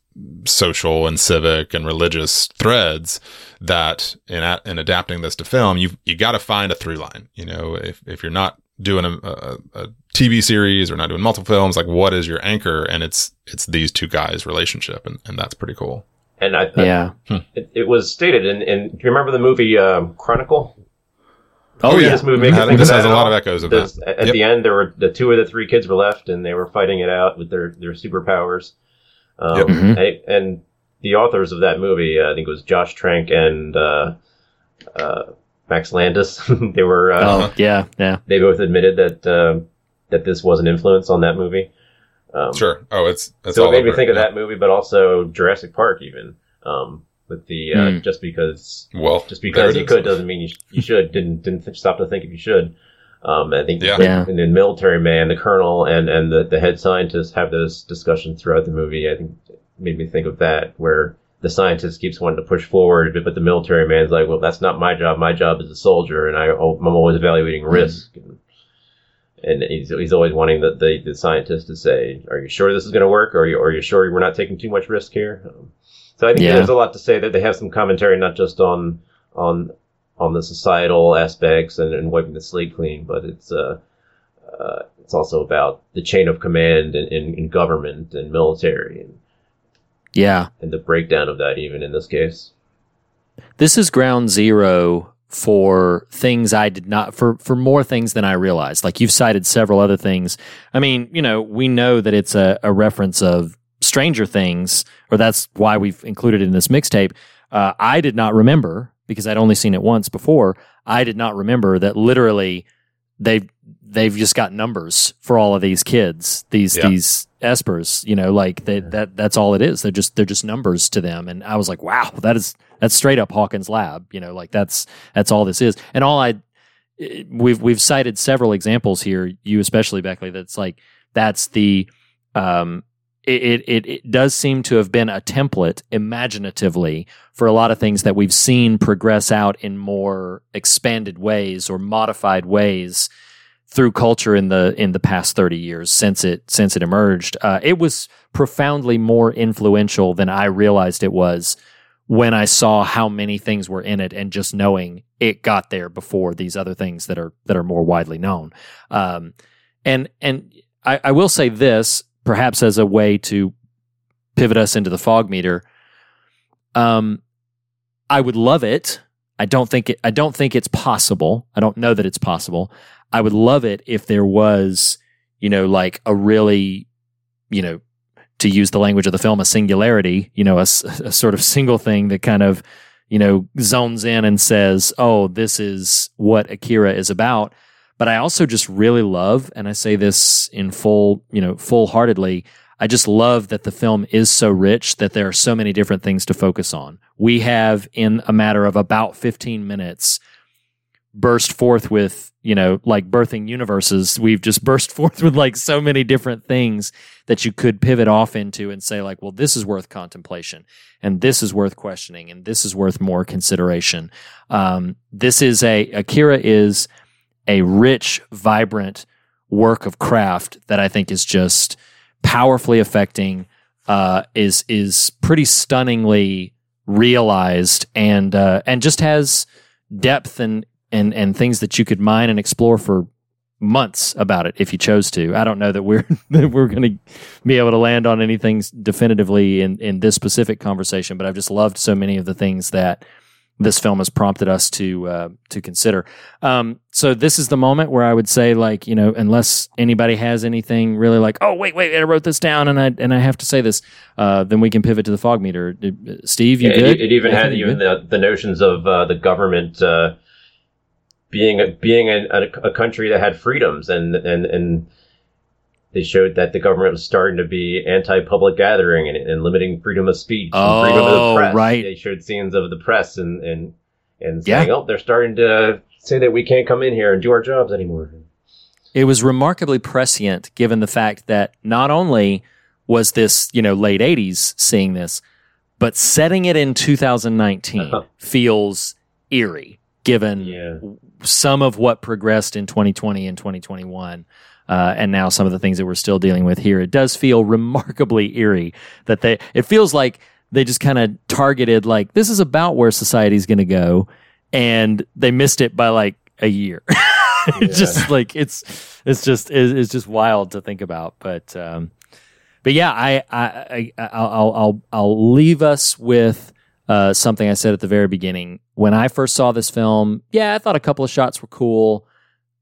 social and civic and religious threads that in, a- in adapting this to film, you you got to find a through line. You know, if, if you're not doing a, a, a TV series or not doing multiple films, like what is your anchor? And it's, it's these two guys relationship. And, and that's pretty cool. And I, I- Yeah. it, it was stated in, in. Do you remember the movie um, Chronicle? Oh, yeah. This movie make you think this has a lot of echoes of Does- that. At Yep. the end, there were the two of the three kids were left, and they were fighting it out with their their superpowers. Um, Yep. Mhm. and, and the authors of that movie, uh, I think it was Josh Trank and uh, uh, Max Landis. they were uh, Oh, yeah. Yeah. they both admitted that uh, that this was an influence on that movie. Um, Sure. Oh, it's, it's so all it made me over think of that movie, but also Jurassic Park, even um, with the uh, Hmm. just because Well, just because you could doesn't mean you, sh- you should. Didn't didn't th- stop to think if you should. Um, I think Yeah. Yeah. and then military man, the colonel, and and the, the head scientist have those discussions throughout the movie. I think it made me think of that where the scientist keeps wanting to push forward, but, but the military man's like, well, that's not my job. My job is a soldier, and I I'm always evaluating risk. And, and he's, he's always wanting the, the, the scientist to say, "Are you sure this is going to work? Or are you, are you sure we're not taking too much risk here?" Um, so I think Yeah. there's a lot to say that they have some commentary, not just on on on the societal aspects and, and wiping the slate clean, but it's uh, uh, it's also about the chain of command in, in, in government and military and, Yeah. and the breakdown of that, even in this case. This is ground zero for things I did not for for more things than I realized. Like you've cited several other things. I mean, you know, we know that it's a, a reference of Stranger Things, or that's why we've included it in this mixtape. Uh, I did not remember because I'd only seen it once before, I did not remember that literally they've they've just got numbers for all of these kids, these Yeah. these espers, you know, like they, that that's all it is. They're just they're just numbers to them. And I was like, wow, that is that's straight up Hawkins Lab, you know, like that's that's all this is. And all I eh, we've we've cited several examples here, you especially Beckley, that's like that's the um it, it it does seem to have been a template imaginatively for a lot of things that we've seen progress out in more expanded ways or modified ways through culture in the in the past 30 years since it since it emerged. Uh, it was profoundly more influential than i realized it was when i saw how many things were in it and just knowing it got there before these other things that are that are more widely known. Um, and and I, I will say this perhaps as a way to pivot us into the fog meter. Um, i would love it. I don't think it i don't think it's possible. I don't know that it's possible. I would love it if there was, you know, like a really, you know, to use the language of the film, a singularity, you know, a sort of single thing that kind of, you know, zones in and says, oh, this is what Akira is about. But I also just really love, and I say this in full, you know, full heartedly, I just love that the film is so rich that there are so many different things to focus on. We have, in a matter of about 15 minutes, burst forth with, you know, like birthing universes. We've just burst forth with like so many different things that you could pivot off into and say, like, well, this is worth contemplation and this is worth questioning and this is worth more consideration. Um, this is a, Akira is a rich, vibrant work of craft that I think is just powerfully affecting, uh, is, is pretty stunningly realized and, uh, and just has depth and, and and things that you could mine and explore for months about it if you chose to. I don't know that we're that we're going to be able to land on anything definitively in in this specific conversation, but I've just loved so many of the things that this film has prompted us to uh, to consider. Um, so this is the moment where I would say, like, you know, unless anybody has anything really like, oh wait, wait, I wrote this down and I and I have to say this, uh, then we can pivot to the fog meter. Uh, Steve, you Yeah, good? it, it even had even the, the notions of uh, the government uh, being a, being a, a, a country that had freedoms, and and and they showed that the government was starting to be anti-public gathering and, and limiting freedom of speech, and freedom of Oh, the press. right. They showed scenes of the press and and and Yeah. saying, "Oh, they're starting to say that we can't come in here and do our jobs anymore." it was remarkably prescient given the fact that not only was this, you know, late 80s seeing this, but setting it in 2019 Uh-huh. feels eerie given Yeah. some of what progressed in 2020 and 2021. Uh, and now some of the things that we're still dealing with here. It does feel remarkably eerie that they, it feels like they just kind of targeted, like, this is about where society's going to go. And they missed it by like a year. it's just like, it's, it's just, it's, just wild to think about. But, um, but yeah, I, I, I I'll, I'll, I'll, I'll leave us with, uh, something I said at the very beginning. When I first saw this film, yeah, I thought a couple of shots were cool,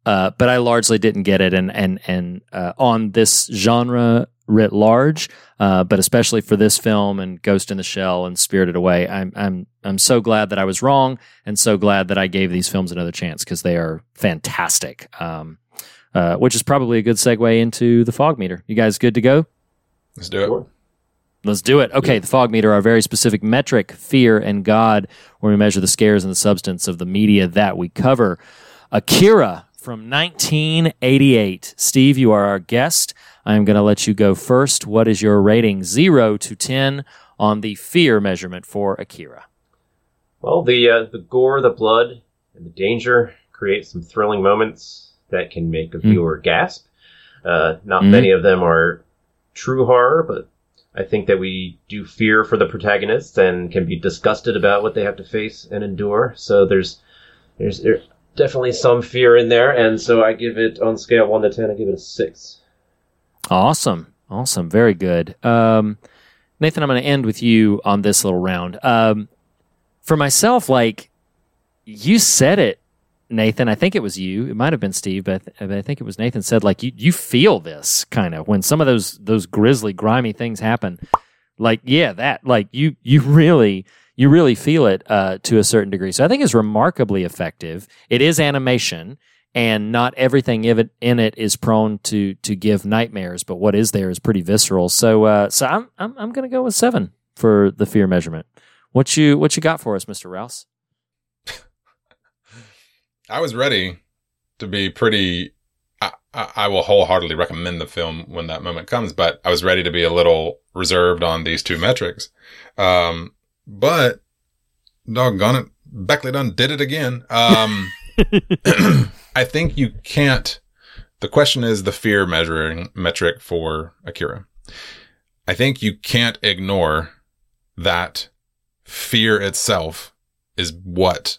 uh, but I largely didn't get it. And and and uh, on this genre writ large, uh, but especially for this film and Ghost in the Shell and Spirited Away, I'm I'm I'm so glad that I was wrong, and so glad that I gave these films another chance because they are fantastic. Um, uh, which is probably a good segue into the fog meter. You guys good to go? Let's do it. Let's do it. Okay, the fog meter, our very specific metric, fear and God, where we measure the scares and the substance of the media that we cover. Akira from 1988. Steve, you are our guest. I am going to let you go first. What is your rating, zero to 10, on the fear measurement for Akira? Well, the uh, the gore, the blood, and the danger create some thrilling moments that can make a viewer gasp. Uh, not Mm. many of them are true horror, but I think that we do fear for the protagonists and can be disgusted about what they have to face and endure. So there's there's there, definitely some fear in there, and so I give it on scale one to ten. I give it a six. Awesome. Awesome. Very good. Um, Nathan, I'm going to end with you on this little round. Um, for myself, like you said it, Nathan. I think it was you. It might have been Steve, but I, but I think it was Nathan said like you you feel this kind of when some of those those grisly, grimy things happen. Like yeah, that like you you really you really feel it uh, to a certain degree. So I think it's remarkably effective. It is animation, and not everything in it is prone to to give nightmares, but what is there is pretty visceral. So uh, so I'm I'm, I'm going to go with seven for the fear measurement. What you what you got for us, Mister Rouse? I was ready to be pretty. I, will wholeheartedly recommend the film when that moment comes, but I was ready to be a little reserved on these two metrics. Um, but doggone it, Beckley done did it again. Um, I think you can't. The question is the fear measuring metric for Akira. I think you can't ignore that fear itself is what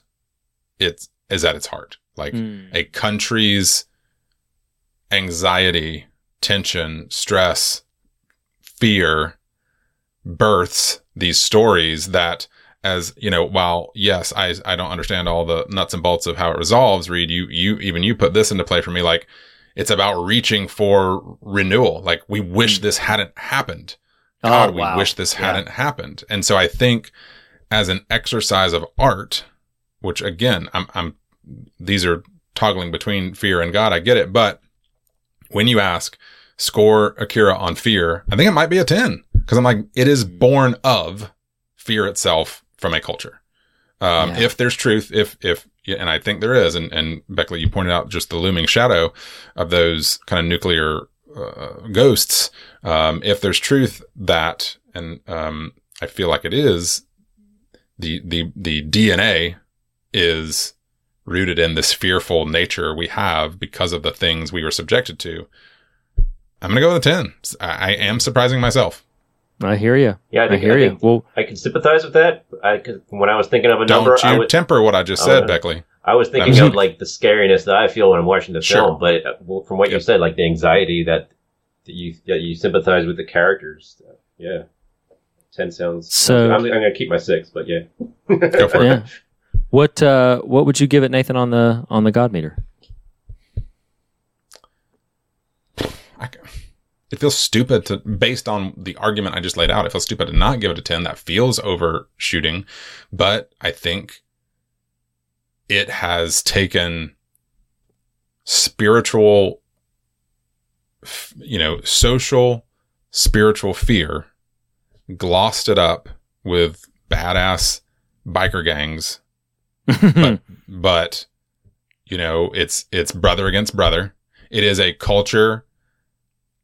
it's at its heart. Like Mm. a country's anxiety, tension, stress, fear births these stories that as you know while yes i i don't understand all the nuts and bolts of how it resolves reed you you even you put this into play for me like it's about reaching for renewal. Like we wish mm. this hadn't happened. Oh, god we wish this Yeah. hadn't happened. And so i think as an exercise of art which again i'm i'm these are toggling between fear and god i get it but when you ask score akira on fear i think it might be a 10 because i'm like it is born of fear itself from a culture. Um, Yeah. if there's truth if if and i think there is and and beckley you pointed out just the looming shadow of those kind of nuclear uh, ghosts. Um, if there's truth that and um, i feel like it is the the the dna is rooted in this fearful nature we have because of the things we were subjected to i'm gonna go with a 10 i, I am surprising myself I hear you. Yeah, I, I hear I you. Well, I can sympathize with that. I, cause when I was thinking of a don't number, I you temper what i just said would- beckley I was thinking was- of like the scariness that I feel when I'm watching the Sure. film. But uh, from what you said, like the anxiety that, that you that you sympathize with the characters. Yeah, ten sounds. So- I'm, I'm gonna keep my six, but yeah. Go for it. yeah. What uh, what would you give it, Nathan, on the on the God meter? I, it feels stupid to, based on the argument I just laid out, it feels stupid to not give it a 10. That feels overshooting, but I think it has taken spiritual, you know, social, spiritual fear, glossed it up with badass biker gangs but but you know it's it's brother against brother it is a culture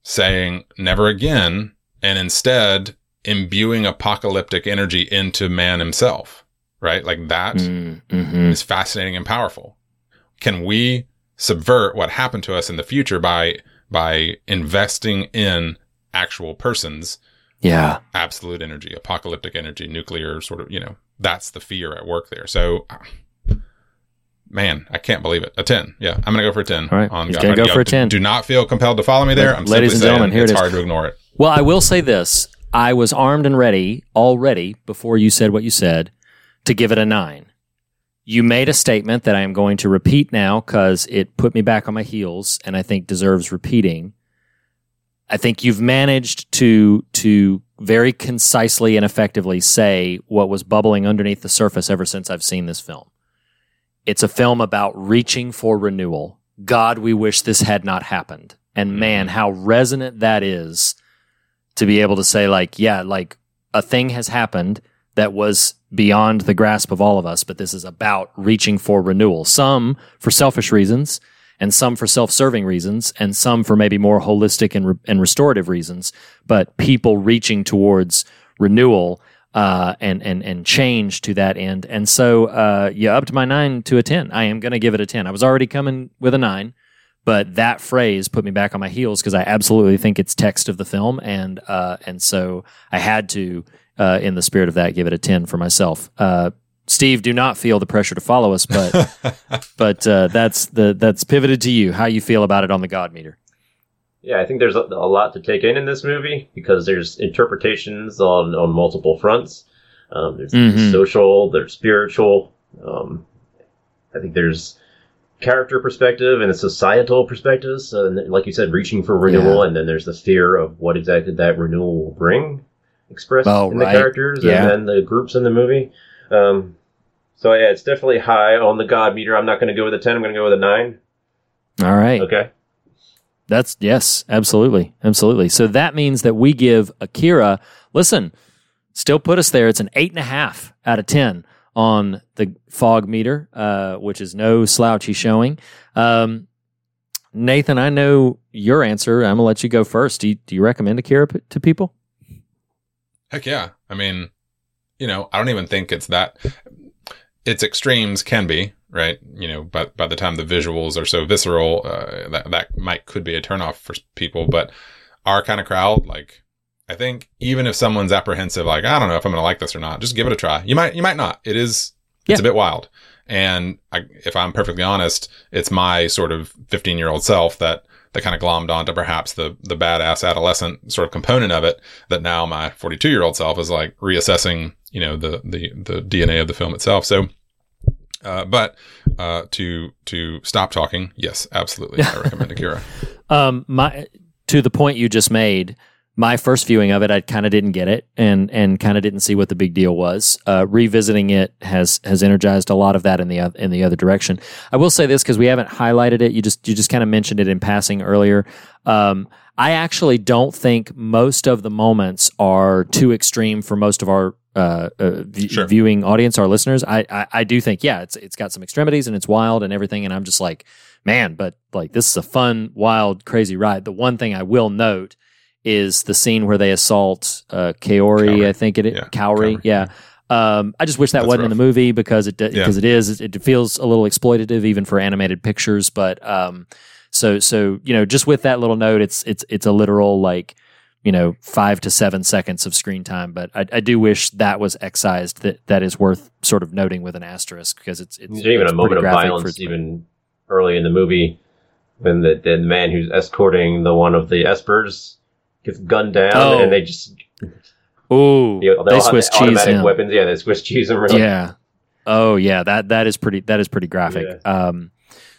saying never again and instead imbuing apocalyptic energy into man himself right like that is Mm, mhm. fascinating and powerful can we subvert what happened to us in the future by by investing in actual persons Yeah. absolute energy, apocalyptic energy, nuclear sort of, you know, that's the fear at work there. So, man, I can't believe it. A 10. Yeah. I'm going to go for a 10. All right. On He's God. gonna go for a 10. Do not feel compelled to follow me there. I'm Ladies and gentlemen, here it it's hard to ignore it. Well, I will say this. I was armed and ready already before you said what you said to give it a nine. You made a statement that I am going to repeat now because it put me back on my heels and I think deserves repeating. I think you've managed to to very concisely and effectively say what was bubbling underneath the surface ever since I've seen this film. It's a film about reaching for renewal. God, we wish this had not happened. And mm-hmm. man, how resonant that is to be able to say like yeah like a thing has happened that was beyond the grasp of all of us but this is about reaching for renewal some for selfish reasons and some for self-serving reasons and some for maybe more holistic and, re- and restorative reasons but people reaching towards renewal uh, and and and change to that end and so uh, you upped my nine to a 10 i am going to give it a 10 i was already coming with a nine but that phrase put me back on my heels because I absolutely think it's text of the film, and uh, and so I had to, uh, in the spirit of that, give it a ten for myself. Uh, Steve, do not feel the pressure to follow us, but but uh, that's the that's pivoted to you. How you feel about it on the God meter? Yeah, I think there's a, a lot to take in in this movie because there's interpretations on, on multiple fronts. Um, there's Mhm. social, there's spiritual. Um, I think there's character perspective and a societal perspective. And like you said, reaching for renewal, Yeah. and then there's the fear of what exactly that renewal will bring. expressed Oh, in right. the characters Yeah. and then the groups in the movie. Um, so yeah, it's definitely high on the God meter. I'm not going to go with a ten. I'm going to go with a nine. All right. Okay. That's yes, absolutely, absolutely. So that means that we give Akira. Listen, still put us there. It's an eight and a half out of ten on the fog meter, uh, which is no slouchy showing. Um, Nathan, I know your answer. I'm gonna let you go first. Do you, do you recommend Akira p- to people? Heck yeah. I mean, you know, I don't even think it's that. Its extremes can be right. You know, but by the time the visuals are so visceral, uh, that that might could be a turnoff for people. But our kind of crowd, like, I think even if someone's apprehensive, like, I don't know if I'm going to like this or not, just give it a try. You might, you might not. It is, it's Yeah. a bit wild. And I, if I'm perfectly honest, it's my sort of 15 year old self that that kind of glommed onto perhaps the the badass adolescent sort of component of it that now my 42 year old self is like reassessing you know the the the dna of the film itself so uh, but uh, to to stop talking yes absolutely i recommend akira Um, my to the point you just made, my first viewing of it, I kind of didn't get it, and and kind of didn't see what the big deal was. Uh, revisiting it has has energized a lot of that in the in the other direction. I will say this because we haven't highlighted it. You just you just kind of mentioned it in passing earlier. Um, I actually don't think most of the moments are too extreme for most of our uh, uh, v- Sure. viewing audience, our listeners. I, I I do think yeah, it's it's got some extremities and it's wild and everything, and I'm just like man, but like this is a fun, wild, crazy ride. The one thing I will note is the scene where they assault uh, Kaori, Kaori. I think it Yeah, Kaori, Kaori. yeah. Um, I just wish that That's wasn't in the movie because it because Yeah. it is it, it feels a little exploitative even for animated pictures. But um, so so you know just with that little note, it's it's it's a literal like you know five to seven seconds of screen time. But I, I do wish that was excised. That that is worth sort of noting with an asterisk because it's it's There's even it's a moment of violence, even early in the movie, when the, the man who's escorting the one of the espers gets gunned down, Oh. and they just you know, they Swiss cheese him. weapons. Yeah, they Swiss cheese him. Really. Yeah. Oh yeah, that that is pretty that is pretty graphic. Um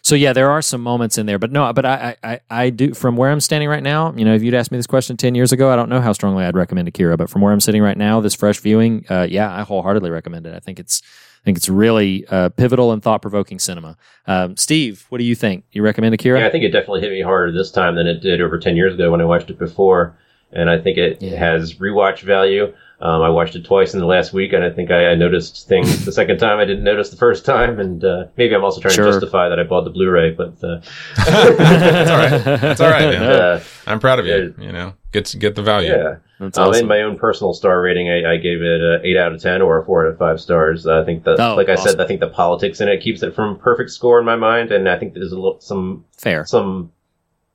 so yeah, there are some moments in there, but no, but I, I, I, do from where I'm standing right now. You know, if you'd asked me this question ten years ago, I don't know how strongly I'd recommend Akira, but from where I'm sitting right now, this fresh viewing, uh, yeah, I wholeheartedly recommend it. I think it's, I think it's really uh, pivotal and thought provoking cinema. Um, Steve, what do you think? You recommend Akira? Yeah, I think it definitely hit me harder this time than it did over 10 years ago when I watched it before. And I think it Yeah. has rewatch value. Um, I watched it twice in the last week, and I think I, I noticed things the second time I didn't notice the first time. And uh, maybe I'm also trying Sure. to justify that I bought the Blu-ray, but uh, that's all right that's all right man. uh, i'm proud of you you know get get the value yeah. That's Um, awesome. In my own personal star rating, I, I gave it a eight out of ten or a four out of five stars. I think that, Oh, like I awesome. said, I think the politics in it keeps it from perfect score in my mind, and I think there's a little some Fair. some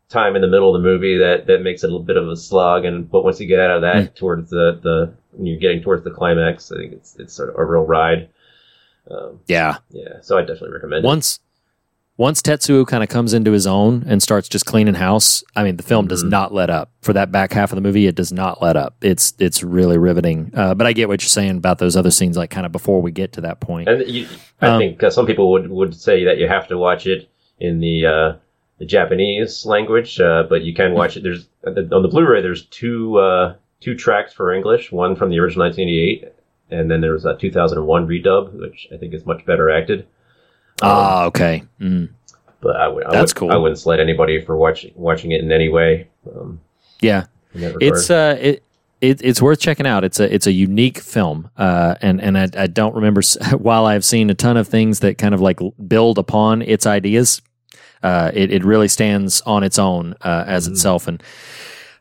time in the middle of the movie that that makes it a little bit of a slog. And but once you get out of that towards the the when you're getting towards the climax, I think it's it's sort of a real ride. Um, Yeah. yeah, so I definitely recommend it. Once once Tetsuo kind of comes into his own and starts just cleaning house, I mean, the film does Mhm. not let up. For that back half of the movie, it does not let up. It's it's really riveting. Uh, but I get what you're saying about those other scenes, like kind of before we get to that point. And you, I Um, think uh, some people would, would say that you have to watch it in the uh, the Japanese language, uh, but you can watch it. There's on the Blu-ray. There's two uh, two tracks for English. One from the original 1988, and then there was a 2001 redub, which I think is much better acted. Um, Ah, okay. Mm. but I would, I That's would, cool. I wouldn't slight anybody for watching watching it in any way. Um, Yeah, it's uh, it, it it's worth checking out. It's a it's a unique film, uh, and and I, I don't remember while I've seen a ton of things that kind of like build upon its ideas. Uh, it it really stands on its own uh, as itself, and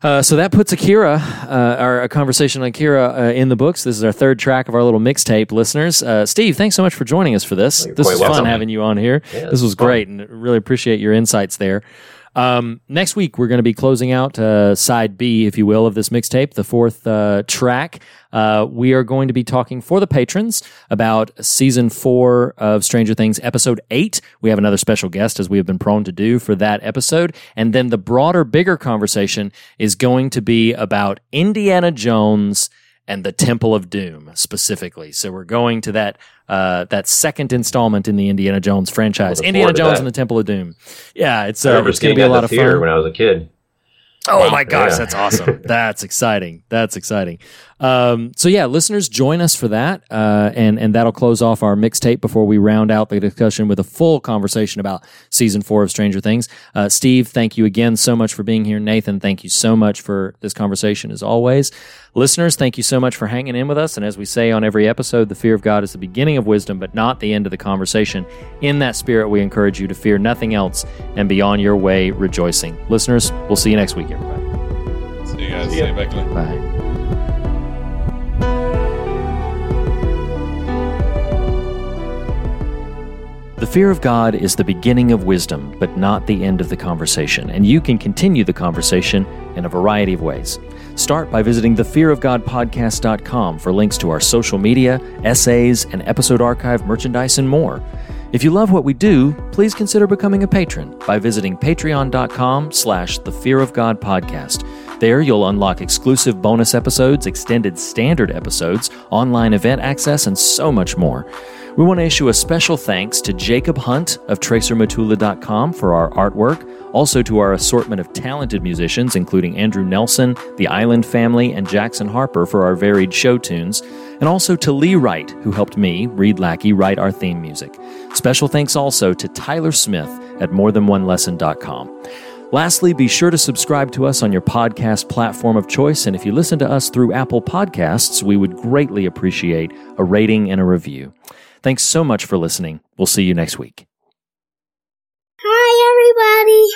uh, so that puts Akira, uh, our a conversation on Akira, uh, in the books. This is our third track of our little mixtape, listeners. Uh, Steve, thanks so much for joining us for this. You're This was fun having you on here. Yeah, this was fun. great, and really appreciate your insights there. Um, next week, we're going to be closing out uh, side B, if you will, of this mixtape, the fourth uh, track. Uh, we are going to be talking for the patrons about season four of Stranger Things, episode eight. We have another special guest, as we have been prone to do for that episode. And then the broader, bigger conversation is going to be about Indiana Jones and the Temple of Doom specifically. So we're going to that uh, that second installment in the Indiana Jones franchise, Indiana Jones and the Temple of Doom. Yeah, it's uh, it's going to be a lot of fun. when I was a kid. Oh Wow. my gosh, Yeah. that's awesome. that's exciting. That's exciting. Um, so yeah, listeners, join us for that, uh, and and that'll close off our mixtape before we round out the discussion with a full conversation about season four of Stranger Things. Uh, Steve, thank you again so much for being here. Nathan, thank you so much for this conversation as always. Listeners, thank you so much for hanging in with us. And as we say on every episode, the fear of God is the beginning of wisdom, but not the end of the conversation. In that spirit, we encourage you to fear nothing else and be on your way rejoicing. Listeners, we'll see you next week, everybody. See you guys. See you, Beckley. Bye. The fear of God is the beginning of wisdom, but not the end of the conversation, and you can continue the conversation in a variety of ways. Start by visiting thefearofgodpodcast.com for links to our social media, essays, and episode archive merchandise and more. If you love what we do, please consider becoming a patron by visiting patreon.com slash the fear of God podcast. There, you'll unlock exclusive bonus episodes, extended standard episodes, online event access, and so much more. We want to issue a special thanks to Jacob Hunt of TracerMatula.com for our artwork, also to our assortment of talented musicians, including Andrew Nelson, the Island Family, and Jackson Harper for our varied show tunes, and also to Lee Wright, who helped me, Reed Lackey, write our theme music. Special thanks also to Tyler Smith at morethanonelesson.com. Lastly, be sure to subscribe to us on your podcast platform of choice. And if you listen to us through Apple Podcasts, we would greatly appreciate a rating and a review. Thanks so much for listening. We'll see you next week. Hi, everybody.